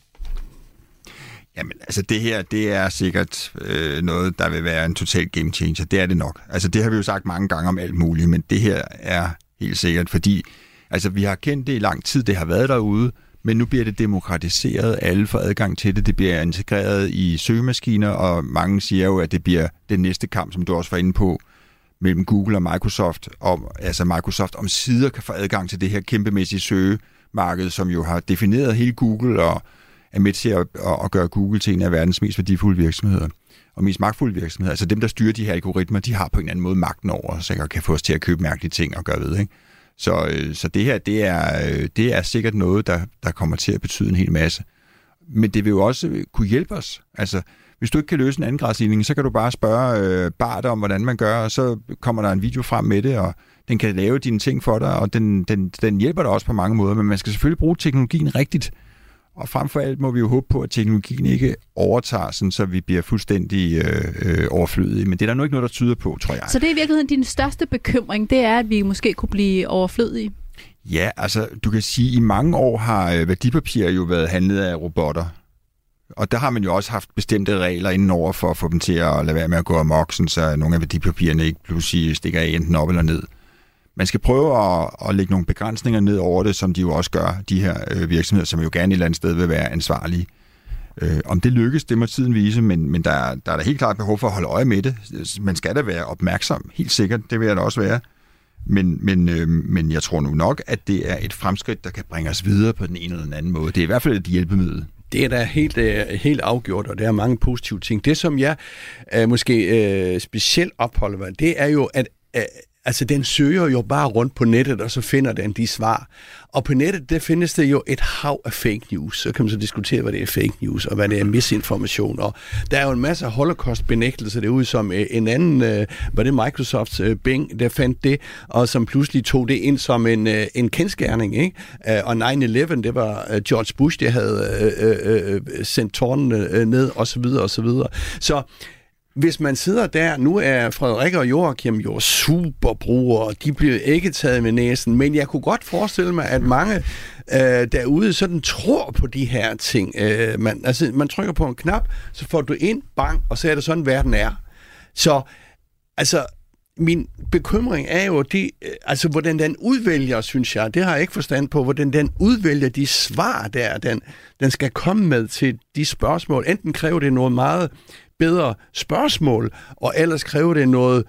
Jamen, altså det her, det er sikkert øh, noget, der vil være en total game changer. Det er det nok. Altså det har vi jo sagt mange gange om alt muligt, men det her er helt sikkert, fordi altså, vi har kendt det i lang tid, det har været derude, men nu bliver det demokratiseret, alle får adgang til det, det bliver integreret i søgemaskiner, og mange siger jo, at det bliver den næste kamp, som du også var inde på, mellem Google og Microsoft, om, altså Microsoft om sider kan få adgang til det her kæmpemæssige søgemarked, som jo har defineret hele Google og er med til at, at gøre Google til en af verdens mest værdifulde virksomheder og mest magtfulde virksomheder. Altså dem, der styrer de her algoritmer, de har på en eller anden måde magten over os, og kan få os til at købe mærkelige ting og gøre ved. Ikke? Så, øh, så det her, det er, øh, det er sikkert noget, der, der kommer til at betyde en hel masse. Men det vil jo også kunne hjælpe os. Altså, hvis du ikke kan løse en andengradsligning, så kan du bare spørge øh, Bart om, hvordan man gør, og så kommer der en video frem med det, og den kan lave dine ting for dig, og den, den, den hjælper dig også på mange måder, men man skal selvfølgelig bruge teknologien rigtigt. Og frem for alt må vi jo håbe på, at teknologien ikke overtager, sådan, så vi bliver fuldstændig øh, øh, overflødige. Men det er der nu ikke noget, der tyder på, tror jeg. Så det er i virkeligheden din største bekymring, det er, at vi måske kunne blive overflødige? Ja, altså du kan sige, at i mange år har øh, værdipapirer jo været handlet af robotter. Og der har man jo også haft bestemte regler indenover for at få dem til at lade være med at gå amok, så nogle af værdipapirerne ikke pludselig stikker af enten op eller ned. Man skal prøve at, at lægge nogle begrænsninger ned over det, som de jo også gør, de her øh, virksomheder, som jo gerne et eller andet sted vil være ansvarlige. Øh, om det lykkes, det må tiden vise, men, men der, der er da helt klart behov for at holde øje med det. Man skal da være opmærksom, helt sikkert, det vil jeg da også være. Men, men, øh, men jeg tror nu nok, at det er et fremskridt, der kan bringe os videre på den ene eller den anden måde. Det er i hvert fald et hjælpemiddel. Det er da helt, øh, helt afgjort, og der er mange positive ting. Det, som jeg øh, måske øh, specielt opholder mig, det er jo, at øh, Altså, den søger jo bare rundt på nettet, og så finder den de svar. Og på nettet, der findes der jo et hav af fake news. Så kan man så diskutere, hvad det er fake news, og hvad det er misinformation. Og der er jo en masse holocaust-benægtelser derude, som øh, en anden, øh, var det Microsofts øh, Bing, der fandt det, og som pludselig tog det ind som en, øh, en kendskærning. Ikke? Øh, og 9-11, det var George Bush, der havde øh, øh, sendt tårnene ned, og så videre, og så videre. Så hvis man sidder der, nu er Frederik og Joachim jo superbrugere, de bliver ikke taget med næsen, men jeg kunne godt forestille mig, at mange øh, derude sådan tror på de her ting. Øh, man, altså, man trykker på en knap, så får du ind, bang, og så er det sådan, verden er. Så, altså, min bekymring er jo, de, øh, altså, hvordan den udvælger, synes jeg, det har jeg ikke forstand på, hvordan den udvælger de svar der, den, den skal komme med til de spørgsmål. Enten kræver det noget meget bedre spørgsmål, og ellers kræver det noget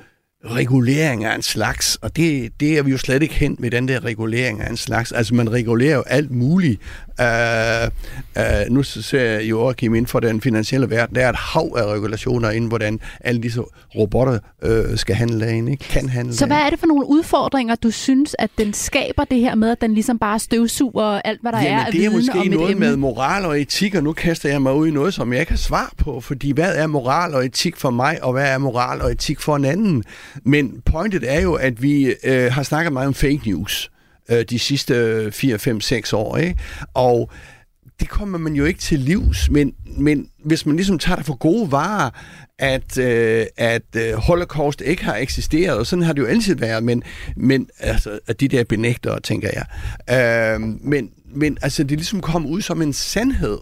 regulering af en slags, og det, det er vi jo slet ikke hen med den der regulering af en slags. Altså man regulerer jo alt muligt. Uh, uh, nu ser jeg jo også inden for den finansielle verden, der er et hav af regulationer inden, hvordan alle disse robotter uh, skal handle ind, ikke? kan handle Så hvad er det for nogle udfordringer, du synes, at den skaber det her med, at den ligesom bare støvsuger alt, hvad der Jamen, er af det er måske om noget et med moral og etik, og nu kaster jeg mig ud i noget, som jeg ikke har svar på, fordi hvad er moral og etik for mig, og hvad er moral og etik for en anden? Men pointet er jo, at vi øh, har snakket meget om fake news øh, de sidste 4, 5, 6 år, ikke? Og det kommer man jo ikke til livs, men, men hvis man ligesom tager det for gode varer, at, øh, at øh, holocaust ikke har eksisteret, og sådan har det jo altid været, men, men altså, at de der benægtere, tænker jeg. Øh, men, men altså, det ligesom kom ud som en sandhed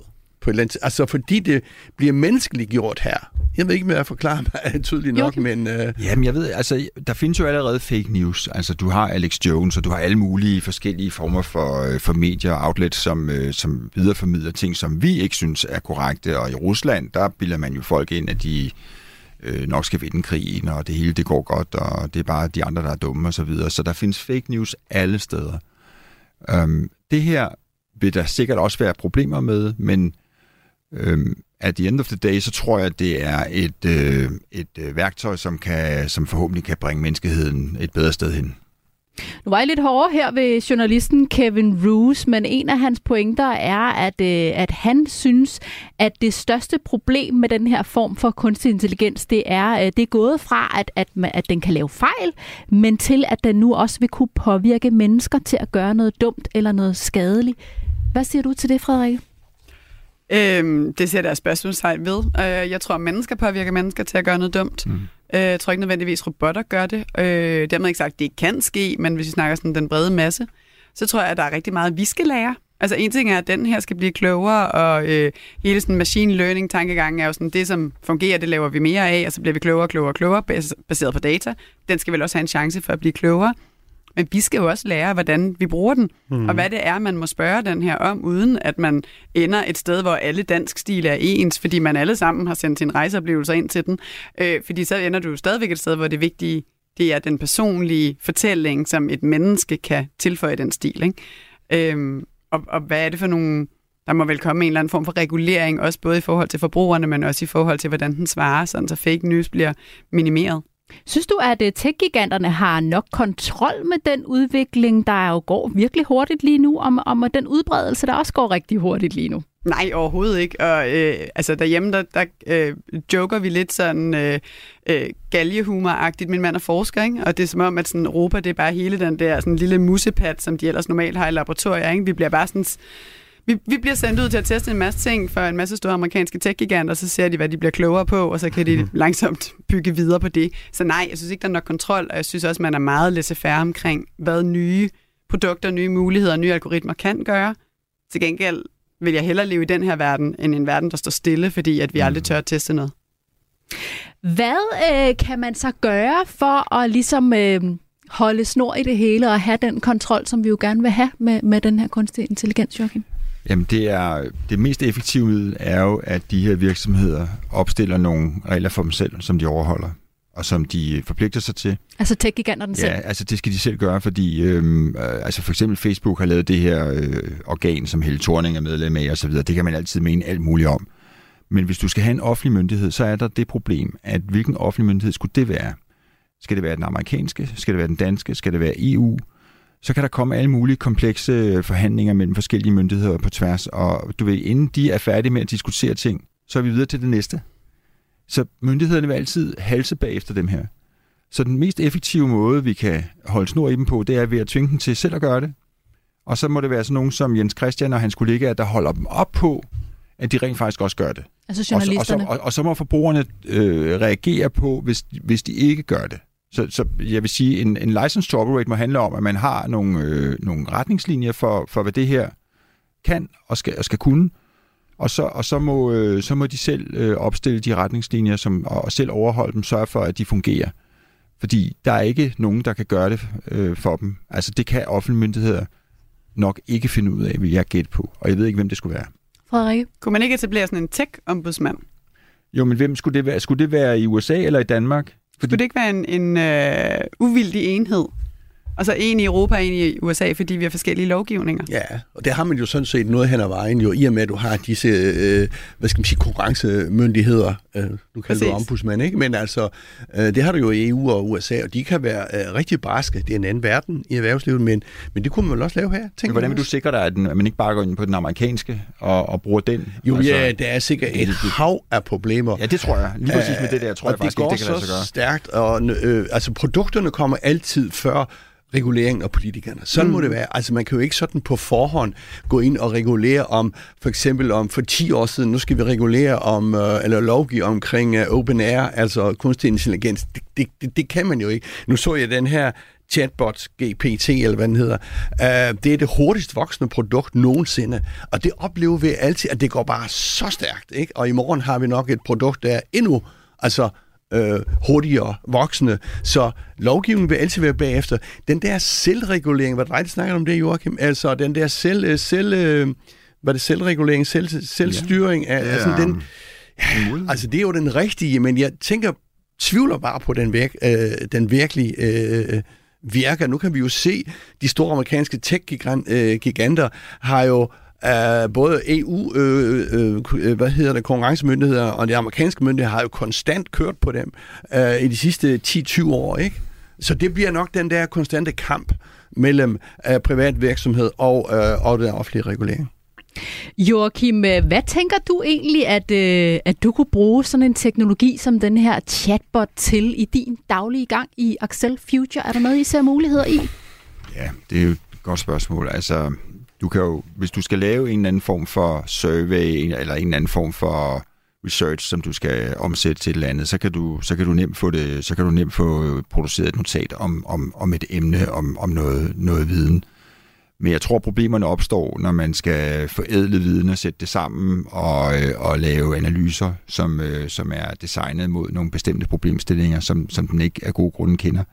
på et eller andet, altså fordi det bliver menneskeligt gjort her. Jeg ved ikke, om jeg forklarer mig tydeligt nok, jo. men... Øh... Jamen, jeg ved, altså, der findes jo allerede fake news. Altså, du har Alex Jones, og du har alle mulige forskellige former for, øh, for medier og outlets, som, øh, som videreformidler ting, som vi ikke synes er korrekte. Og i Rusland, der bilder man jo folk ind, at de øh, nok skal vinde krigen, og det hele det går godt, og det er bare de andre, der er dumme osv. Så, videre. så der findes fake news alle steder. Um, det her vil der sikkert også være problemer med, men Øhm, at the end of the day, så tror jeg, at det er et, øh, et øh, værktøj, som, kan, som forhåbentlig kan bringe menneskeheden et bedre sted hen. Nu var jeg lidt hårdere her ved journalisten Kevin Roos, men en af hans pointer er, at, øh, at han synes, at det største problem med den her form for kunstig intelligens, det er, øh, det er gået fra, at, at, at den kan lave fejl, men til at den nu også vil kunne påvirke mennesker til at gøre noget dumt eller noget skadeligt. Hvad siger du til det, Frederik? Øhm, det ser der spørgsmålstegn ved. Øh, jeg tror, at mennesker påvirker mennesker til at gøre noget dumt. Mm. Øh, jeg tror ikke nødvendigvis, robotter gør det. Øh, dermed ikke sagt, at det kan ske, men hvis vi snakker sådan den brede masse, så tror jeg, at der er rigtig meget, vi skal lære. Altså en ting er, at den her skal blive klogere, og øh, hele sådan machine learning tankegangen er jo sådan, det som fungerer, det laver vi mere af, og så bliver vi klogere, klogere, klogere, bas- baseret på data. Den skal vel også have en chance for at blive klogere. Men vi skal jo også lære, hvordan vi bruger den, mm. og hvad det er, man må spørge den her om, uden at man ender et sted, hvor alle dansk stil er ens, fordi man alle sammen har sendt sine rejseoplevelser ind til den. Øh, fordi så ender du jo stadigvæk et sted, hvor det vigtige, det er den personlige fortælling, som et menneske kan tilføje den stil. Ikke? Øh, og, og hvad er det for nogle... Der må vel komme en eller anden form for regulering, også både i forhold til forbrugerne, men også i forhold til, hvordan den svarer, sådan så fake news bliver minimeret. Synes du, at øh, tech-giganterne har nok kontrol med den udvikling, der jo går virkelig hurtigt lige nu, og, og med den udbredelse, der også går rigtig hurtigt lige nu? Nej, overhovedet ikke. Og øh, altså derhjemme, der, der øh, joker vi lidt sådan øh, øh, galgehumor-agtigt. Min mand er forsker, ikke? og det er som om, at sådan, Europa, det er bare hele den der sådan, lille musepat, som de ellers normalt har i laboratorier. Ikke? Vi bliver bare sådan... Vi, vi bliver sendt ud til at teste en masse ting for en masse store amerikanske tech-giganter, og så ser de, hvad de bliver klogere på, og så kan de langsomt bygge videre på det. Så nej, jeg synes ikke, der er nok kontrol, og jeg synes også, man er meget laissez-faire omkring, hvad nye produkter, nye muligheder, nye algoritmer kan gøre. Til gengæld vil jeg hellere leve i den her verden, end en verden, der står stille, fordi at vi aldrig tør at teste noget. Hvad øh, kan man så gøre for at ligesom øh, holde snor i det hele og have den kontrol, som vi jo gerne vil have med, med den her kunstige intelligens, Joachim? Jamen det er det mest effektive middel er jo, at de her virksomheder opstiller nogle regler for dem selv, som de overholder og som de forpligter sig til. Altså tech-giganterne selv? Ja, altså det skal de selv gøre, fordi øhm, øh, altså for eksempel Facebook har lavet det her øh, organ, som Helle Thorning er medlem af osv. Det kan man altid mene alt muligt om. Men hvis du skal have en offentlig myndighed, så er der det problem, at hvilken offentlig myndighed skulle det være? Skal det være den amerikanske? Skal det være den danske? Skal det være EU? Så kan der komme alle mulige komplekse forhandlinger mellem forskellige myndigheder på tværs, og du ved, inden de er færdige med at diskutere ting, så er vi videre til det næste. Så myndighederne vil altid halse bag efter dem her. Så den mest effektive måde, vi kan holde snor i dem på, det er ved at tvinge dem til selv at gøre det. Og så må det være sådan nogen som Jens Christian og hans kollegaer, der holder dem op på, at de rent faktisk også gør det. Altså journalisterne? Og så, og, så, og, og så må forbrugerne øh, reagere på, hvis, hvis de ikke gør det. Så, så jeg vil sige, en, en license to operate må handle om, at man har nogle, øh, nogle retningslinjer for, for, hvad det her kan og skal, og skal kunne. Og så, og så, må, øh, så må de selv øh, opstille de retningslinjer som, og selv overholde dem, sørge for, at de fungerer. Fordi der er ikke nogen, der kan gøre det øh, for dem. Altså det kan offentlige myndigheder nok ikke finde ud af, vil jeg gætte på. Og jeg ved ikke, hvem det skulle være. Frederikke? Kunne man ikke etablere sådan en tech-ombudsmand? Jo, men hvem skulle det være? Skulle det være i USA eller i Danmark? Fordi... Skulle det ikke være en, en øh, uvildig enhed? Altså en i Europa og en i USA, fordi vi har forskellige lovgivninger. Ja, og det har man jo sådan set noget hen ad vejen, jo, i og med, at du har disse, øh, hvad skal man sige, konkurrencemyndigheder, øh, du kalder det ombudsmand, ikke? Men altså, øh, det har du jo i EU og USA, og de kan være øh, rigtig barske. Det er en anden verden i erhvervslivet, men, men det kunne man vel også lave her, men hvordan vil du sikre dig, at, den, at man ikke bare går ind på den amerikanske og, og bruger den? Jo, altså, ja, der er sikkert et hav af problemer. Ja, det tror jeg. Lige præcis med det der, tror jeg faktisk ikke, det kan lade sig gøre. det går så stærkt, og øh, altså produkterne kommer altid før regulering af politikerne. Sådan mm. må det være. Altså man kan jo ikke sådan på forhånd gå ind og regulere om, for eksempel om for 10 år siden, nu skal vi regulere om, uh, eller lovgive omkring uh, open air, altså kunstig intelligens. Det, det, det, det kan man jo ikke. Nu så jeg den her chatbot GPT, eller hvad den hedder. Uh, det er det hurtigst voksende produkt nogensinde, og det oplever vi altid, at det går bare så stærkt, ikke? Og i morgen har vi nok et produkt, der er endnu, altså øh, hurtigere voksne. Så lovgivningen vil altid være bagefter. Den der selvregulering, hvad dig snakker om det, Joachim? Altså den der selv, øh, selv øh, hvad det selvregulering, selv, selvstyring, ja. af, altså den, ja, altså det er jo den rigtige, men jeg tænker, tvivler bare på den, virk, øh, den virkelige øh, virker. Nu kan vi jo se, de store amerikanske tech-giganter øh, har jo Uh, både EU, øh, øh, hvad hedder det, konkurrencemyndigheder og de amerikanske myndigheder har jo konstant kørt på dem uh, i de sidste 10-20 år, ikke? Så det bliver nok den der konstante kamp mellem uh, privat virksomhed og, uh, og den offentlige regulering. Joachim, hvad tænker du egentlig, at, uh, at du kunne bruge sådan en teknologi som den her chatbot til i din daglige gang i Axel Future? Er der noget, I ser muligheder i? Ja, det er jo et godt spørgsmål. Altså, du kan jo, hvis du skal lave en eller anden form for survey, eller en eller anden form for research, som du skal omsætte til et eller andet, så kan du, så kan du nemt få det, så kan du nemt få produceret et notat om, om, om et emne, om, om noget, noget viden. Men jeg tror, problemerne opstår, når man skal forædle viden og sætte det sammen og, øh, og lave analyser, som, øh, som er designet mod nogle bestemte problemstillinger, som, som den ikke af gode grunde kender.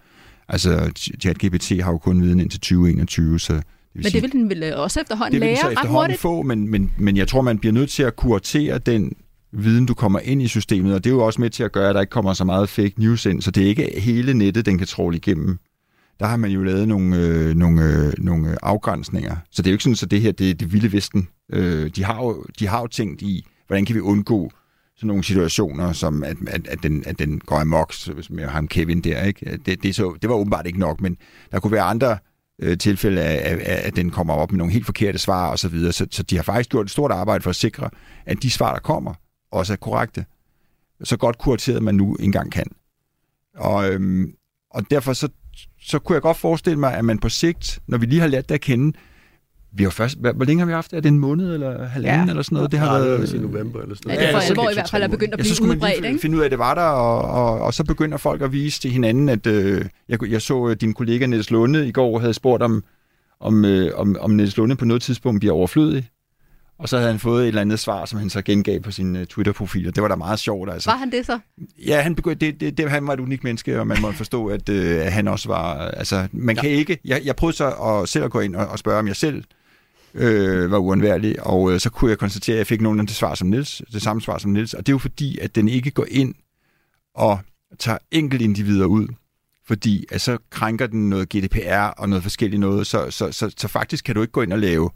Altså, ChatGPT har jo kun viden indtil 2021, så det Men det vil den vel øh, også efterhånden det vil den lære så ret efterhånden hurtigt? få, men, men, men jeg tror, man bliver nødt til at kuratere den viden, du kommer ind i systemet, og det er jo også med til at gøre, at der ikke kommer så meget fake news ind, så det er ikke hele nettet, den kan tråle igennem. Der har man jo lavet nogle, øh, nogle, øh, nogle øh, afgrænsninger. Så det er jo ikke sådan, at det her det er det vilde vesten. Øh, de, har jo, de har jo tænkt i, hvordan kan vi undgå sådan nogle situationer, som at, at, at, den, at den går amok så med ham Kevin der. Ikke? Det, det, så, det var åbenbart ikke nok, men der kunne være andre øh, tilfælde af, af, at den kommer op med nogle helt forkerte svar og så videre. Så, så de har faktisk gjort et stort arbejde for at sikre, at de svar, der kommer, også er korrekte. Så godt kurateret man nu engang kan. Og, øhm, og derfor så, så kunne jeg godt forestille mig, at man på sigt, når vi lige har lært det at kende, vi har først, hvor, længe har vi haft det? Er det en måned eller halvanden Ja. eller sådan noget? Det har var været, i november eller sådan Ja, noget. det er for så alvor i hvert fald er begyndt at Ja, blive så skulle man udbredt, lige ikke? finde ud af, at det var der, og, og, og så begynder folk at vise til hinanden, at øh, jeg, jeg så øh, din kollega Niels Lunde i går havde spurgt om, om, øh, om, om Niels Lunde på noget tidspunkt bliver overflødig. Og så havde han fået et eller andet svar, som han så gengav på sin uh, Twitter-profil, og det var da meget sjovt. Altså. Var han det så? Ja, han, begyndte, det, det, det, han var et unikt menneske, og man må forstå, at, øh, at han også var... Altså, man kan ikke... Jeg, jeg prøvede så at, selv at gå ind og, og spørge, om jeg selv øh, var uundværlig, og øh, så kunne jeg konstatere, at jeg fik nogen det svar som Niels, det samme svar som Niels, og det er jo fordi, at den ikke går ind og tager enkelte individer ud, fordi at så krænker den noget GDPR og noget forskelligt noget, så, så, så, så faktisk kan du ikke gå ind og lave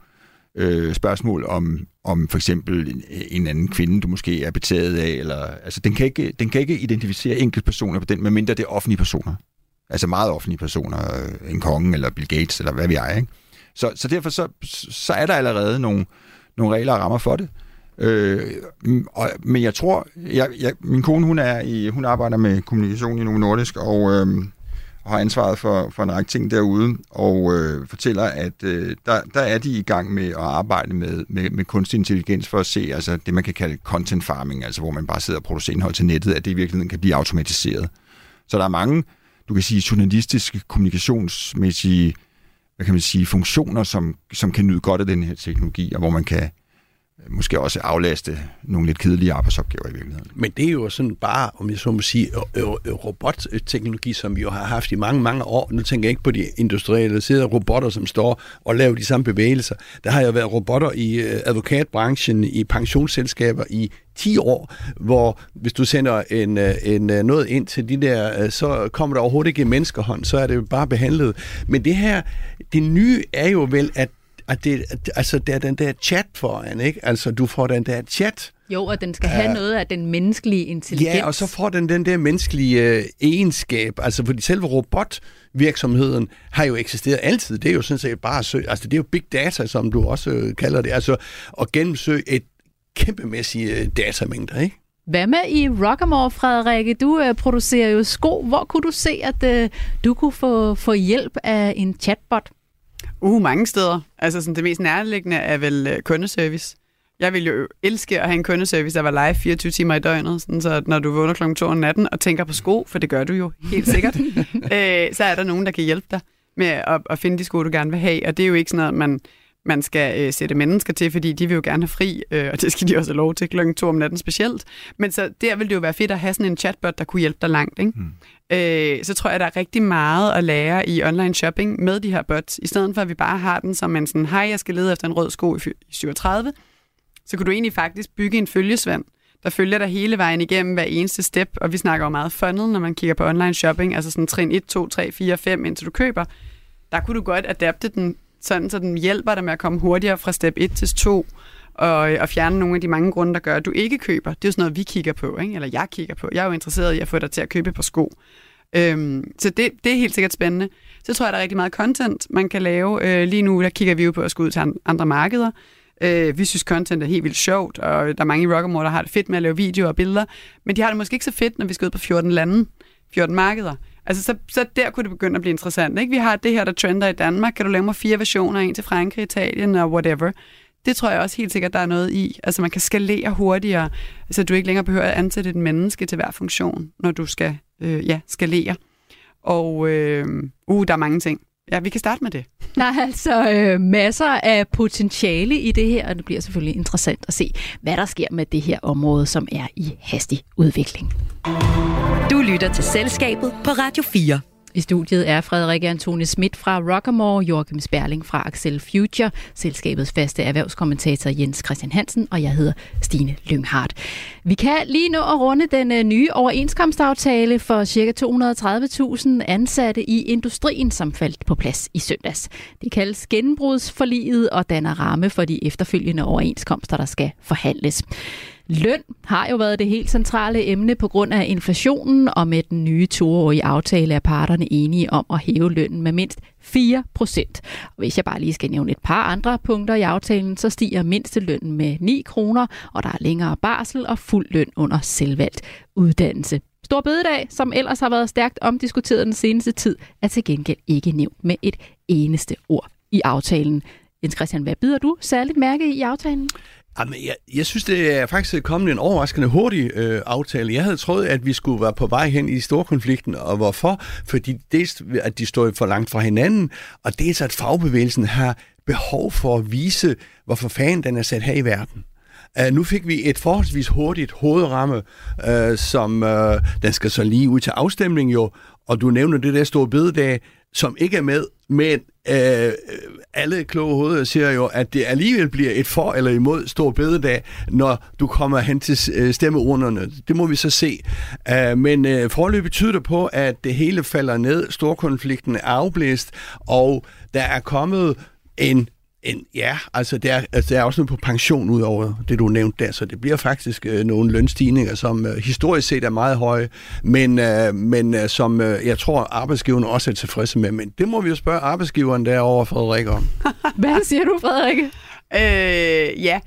øh, spørgsmål om, om for eksempel en, en anden kvinde, du måske er betaget af, eller, altså den kan, ikke, den kan ikke identificere enkelte personer på den, medmindre det er offentlige personer. Altså meget offentlige personer, øh, en konge eller Bill Gates, eller hvad vi er, ikke? Så, så derfor så, så er der allerede nogle, nogle regler og rammer for det. Øh, mm, og, men jeg tror, jeg, jeg, min kone hun er i, hun arbejder med kommunikation i Novo Nordisk, og, øh, og har ansvaret for, for en række ting derude, og øh, fortæller, at øh, der, der er de i gang med at arbejde med, med, med kunstig intelligens for at se altså det, man kan kalde content farming, altså hvor man bare sidder og producerer indhold til nettet, at det i virkeligheden kan blive automatiseret. Så der er mange, du kan sige, journalistiske, kommunikationsmæssige hvad kan man sige, funktioner, som, som kan nyde godt af den her teknologi, og hvor man kan Øh, måske også aflaste nogle lidt kedelige arbejdsopgaver i virkeligheden. Men det er jo sådan bare, om jeg så må sige, øh, øh, robotteknologi, som vi jo har haft i mange, mange år. Nu tænker jeg ikke på de industrialiserede robotter, som står og laver de samme bevægelser. Der har jo været robotter i advokatbranchen, i pensionsselskaber i 10 år, hvor hvis du sender en, en, noget ind til de der, så kommer der overhovedet ikke en menneskehånd, så er det jo bare behandlet. Men det her, det nye er jo vel, at at det, altså, der er den der chat foran, ikke? Altså, du får den der chat, Jo, og den skal have noget af den menneskelige intelligens. Ja, og så får den den der menneskelige øh, egenskab. Altså, fordi selve robotvirksomheden har jo eksisteret altid. Det er jo sådan set bare at søge, altså det er jo big data, som du også øh, kalder det. Altså at gennemsøge et kæmpemæssigt øh, datamængder, ikke? Hvad med i Rockamore, Frederikke? Du øh, producerer jo sko. Hvor kunne du se, at øh, du kunne få, få hjælp af en chatbot? Uh, mange steder. Altså sådan, det mest nærliggende er vel øh, kundeservice. Jeg vil jo elske at have en kundeservice, der var live 24 timer i døgnet, sådan så når du vågner kl. 2 om natten og tænker på sko, for det gør du jo helt sikkert, øh, så er der nogen, der kan hjælpe dig med at, at finde de sko, du gerne vil have. Og det er jo ikke sådan noget, man, man skal øh, sætte mennesker til, fordi de vil jo gerne have fri, øh, og det skal de også have lov til kl. 2 om natten specielt. Men så der vil det jo være fedt at have sådan en chatbot, der kunne hjælpe dig langt. Ikke? Mm. Øh, så tror jeg, der er rigtig meget at lære i online shopping med de her bots, i stedet for at vi bare har den som en sådan, hej, jeg skal lede efter en rød sko i 37, så kunne du egentlig faktisk bygge en følgesvend, der følger dig hele vejen igennem hver eneste step, og vi snakker jo meget funnel, når man kigger på online shopping, altså sådan trin 1, 2, 3, 4, 5, indtil du køber. Der kunne du godt adapte den, sådan så den hjælper dig med at komme hurtigere fra step 1 til 2, og, øh, og fjerne nogle af de mange grunde, der gør, at du ikke køber. Det er jo sådan noget, vi kigger på, ikke? eller jeg kigger på. Jeg er jo interesseret i at få dig til at købe på sko. Øhm, så det, det er helt sikkert spændende. Så tror jeg, der er rigtig meget content, man kan lave. Øh, lige nu der kigger vi jo på at skulle ud til andre markeder. Øh, vi synes, content er helt vildt sjovt, og der er mange i Rockamore, der har det fedt med at lave videoer og billeder, men de har det måske ikke så fedt, når vi skal ud på 14 lande, 14 markeder. Altså, så, så der kunne det begynde at blive interessant. Ikke? Vi har det her, der trender i Danmark. Kan du lave mig fire versioner, en til Frankrig, Italien og whatever? Det tror jeg også helt sikkert, der er noget i. Altså, man kan skalere hurtigere, så du ikke længere behøver at ansætte et menneske til hver funktion, når du skal øh, ja, skalere. Og øh, uh, der er mange ting ja, vi kan starte med det. Der er altså øh, masser af potentiale i det her, og det bliver selvfølgelig interessant at se, hvad der sker med det her område, som er i hastig udvikling. Du lytter til Selskabet på Radio 4. I studiet er Frederik Antoni Schmidt fra Rockamore, Joachim Sperling fra Axel Future, selskabets faste erhvervskommentator Jens Christian Hansen, og jeg hedder Stine Lynghardt. Vi kan lige nå at runde den øh, nye overenskomstaftale for ca. 230.000 ansatte i industrien, som faldt på plads i søndags. Det kaldes genbrudsforliget og danner ramme for de efterfølgende overenskomster, der skal forhandles. Løn har jo været det helt centrale emne på grund af inflationen, og med den nye toårige aftale er parterne enige om at hæve lønnen med mindst 4 procent. Hvis jeg bare lige skal nævne et par andre punkter i aftalen, så stiger mindstelønnen med 9 kroner, og der er længere barsel og fuld løn under selvvalgt uddannelse. Stor bededag, som ellers har været stærkt omdiskuteret den seneste tid, er til gengæld ikke nævnt med et eneste ord i aftalen. Jens Christian, hvad bider du særligt mærke i aftalen? Jamen, jeg, jeg synes, det er faktisk kommet en overraskende hurtig øh, aftale. Jeg havde troet, at vi skulle være på vej hen i storkonflikten, og hvorfor? Fordi dels, at de står for langt fra hinanden, og dels, at fagbevægelsen har behov for at vise, hvorfor fanden den er sat her i verden. Uh, nu fik vi et forholdsvis hurtigt hovedramme, uh, som uh, den skal så lige ud til afstemning jo, og du nævner det der store bededag, som ikke er med, men øh, alle kloge hoveder siger jo, at det alligevel bliver et for eller imod stor bededag, når du kommer hen til øh, stemmeurnerne. Det må vi så se. Øh, men øh, forløbet tyder på, at det hele falder ned, storkonflikten er afblæst, og der er kommet en en, ja, altså der, altså der er også noget på pension ud over det, du nævnte der, så det bliver faktisk øh, nogle lønstigninger, som øh, historisk set er meget høje, men, øh, men øh, som øh, jeg tror, arbejdsgiverne også er tilfredse med. Men det må vi jo spørge arbejdsgiveren derovre, Frederik, om. Hvad siger du, Frederik? Øh, ja.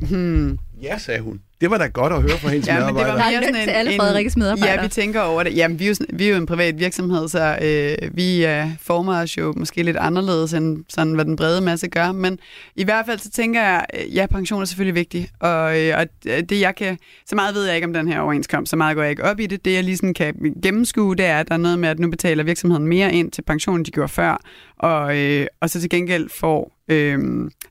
Hmm. Ja, sagde hun. Det var da godt at høre fra hendes Ja, men det medarbejdere. var er mere sådan til alle Frederikkes medarbejdere. Ja, vi tænker over det. Jamen, vi er jo, sådan- vi er jo en privat virksomhed, så øh, vi øh, former os jo måske lidt anderledes, end sådan, hvad den brede masse gør. Men i hvert fald så tænker jeg, øh, ja, pension er selvfølgelig vigtig. Og, øh, og det jeg kan, så meget ved jeg ikke om den her overenskomst, så meget går jeg ikke op i det. Det jeg lige sådan kan gennemskue, det er, at der er noget med, at nu betaler virksomheden mere ind til pensionen, de gjorde før, og, øh, og så til gengæld får øh,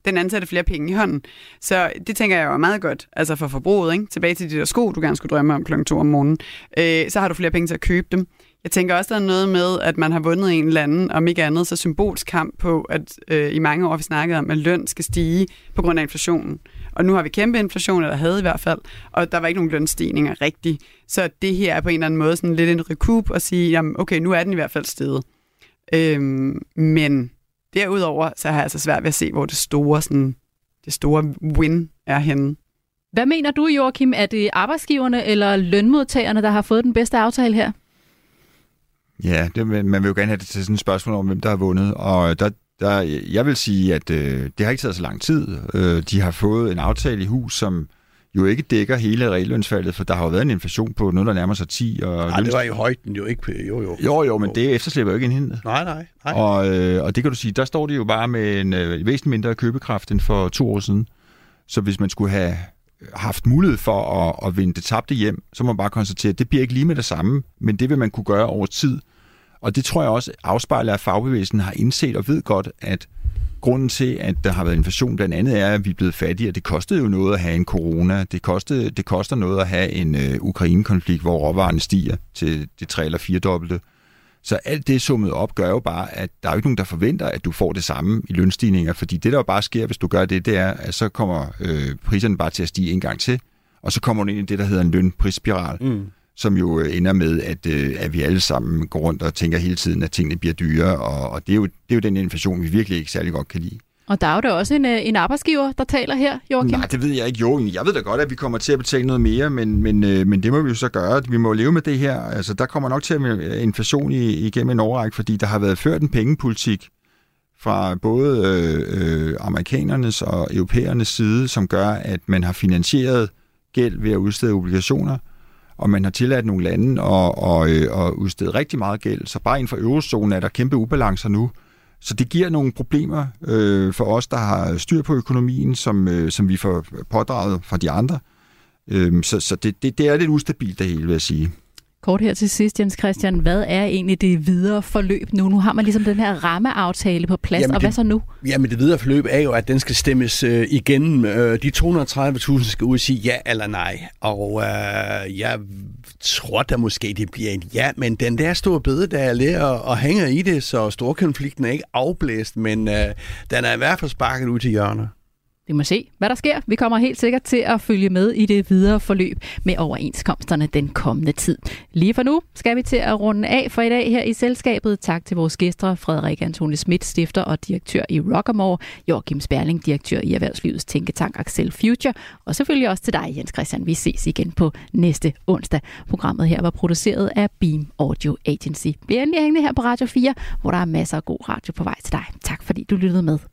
den ansatte flere penge i hånden. Så det tænker jeg jo er meget godt, altså for forbruget, ikke? tilbage til de der sko, du gerne skulle drømme om klokken 2 om morgenen, øh, så har du flere penge til at købe dem. Jeg tænker også, der er noget med, at man har vundet en eller anden, om ikke andet, så symbolsk kamp på, at øh, i mange år har vi snakket om, at løn skal stige på grund af inflationen. Og nu har vi kæmpe inflation, eller havde i hvert fald, og der var ikke nogen lønstigninger rigtigt. Så det her er på en eller anden måde sådan lidt en recoup at sige, jamen okay, nu er den i hvert fald steget. Øhm, men derudover, så har jeg altså svært ved at se, hvor det store, sådan, det store win er henne. Hvad mener du, Joachim? Er det arbejdsgiverne eller lønmodtagerne, der har fået den bedste aftale her? Ja, det, man vil jo gerne have det til sådan et spørgsmål om, hvem der har vundet. Og der, der, jeg vil sige, at øh, det har ikke taget så lang tid. Øh, de har fået en aftale i hus, som jo ikke dækker hele reallønsfaldet, for der har jo været en inflation på noget, der nærmer sig 10. Og Nej, det var i højden jo ikke. Jo, jo. Jo, jo, men det efterslipper jo ikke indhentet. Nej, nej. nej. Og, øh, og det kan du sige, der står de jo bare med en øh, væsentligt mindre købekraft end for to år siden. Så hvis man skulle have haft mulighed for at, at vinde det tabte hjem, så må man bare konstatere, at det bliver ikke lige med det samme, men det vil man kunne gøre over tid. Og det tror jeg også afspejler, at fagbevægelsen har indset og ved godt, at grunden til, at der har været inflation, blandt andet er, at vi er blevet fattige, og det kostede jo noget at have en corona. Det, kostede, det koster noget at have en øh, Ukraine-konflikt, hvor råvarerne stiger til det tre eller fire dobbelte. Så alt det summet op gør jo bare, at der er jo ikke nogen, der forventer, at du får det samme i lønstigninger, fordi det, der jo bare sker, hvis du gør det, det er, at så kommer øh, priserne bare til at stige en gang til, og så kommer du ind i det, der hedder en lønprisspiral, mm som jo øh, ender med, at, øh, at vi alle sammen går rundt og tænker hele tiden, at tingene bliver dyre, og, og det, er jo, det er jo den inflation, vi virkelig ikke særlig godt kan lide. Og der er jo da også en, øh, en arbejdsgiver, der taler her, Joachim. Nej, det ved jeg ikke. Jo, jeg ved da godt, at vi kommer til at betale noget mere, men, men, men det må vi jo så gøre. Vi må leve med det her. Altså, der kommer nok til at være inflation i, igennem en årrække, fordi der har været ført en pengepolitik fra både øh, øh, amerikanernes og europæernes side, som gør, at man har finansieret gæld ved at udstede obligationer, og man har tilladt nogle lande at, og, og at udstede rigtig meget gæld. Så bare inden for eurozonen er der kæmpe ubalancer nu. Så det giver nogle problemer øh, for os, der har styr på økonomien, som, øh, som vi får pådraget fra de andre. Øh, så så det, det, det er lidt ustabilt det hele, vil jeg sige. Kort her til sidst, Jens Christian. Hvad er egentlig det videre forløb nu? Nu har man ligesom den her rammeaftale på plads, Jamen og det- hvad så nu? Jamen det videre forløb er jo, at den skal stemmes øh, igen. Øh, de 230.000 skal ud og sige ja eller nej. Og øh, jeg tror da måske, det bliver et ja, men den der store bede, der er lidt og, og hænger i det, så storkonflikten er ikke afblæst, men øh, den er i hvert fald sparket ud til hjørnet. Vi må se, hvad der sker. Vi kommer helt sikkert til at følge med i det videre forløb med overenskomsterne den kommende tid. Lige for nu skal vi til at runde af for i dag her i selskabet. Tak til vores gæster, Frederik Antoni Schmidt, stifter og direktør i Rockamore, Joachim Sperling, direktør i Erhvervslivets Tænketank Axel Future, og selvfølgelig også til dig, Jens Christian. Vi ses igen på næste onsdag. Programmet her var produceret af Beam Audio Agency. Bliv endelig hængende her på Radio 4, hvor der er masser af god radio på vej til dig. Tak fordi du lyttede med.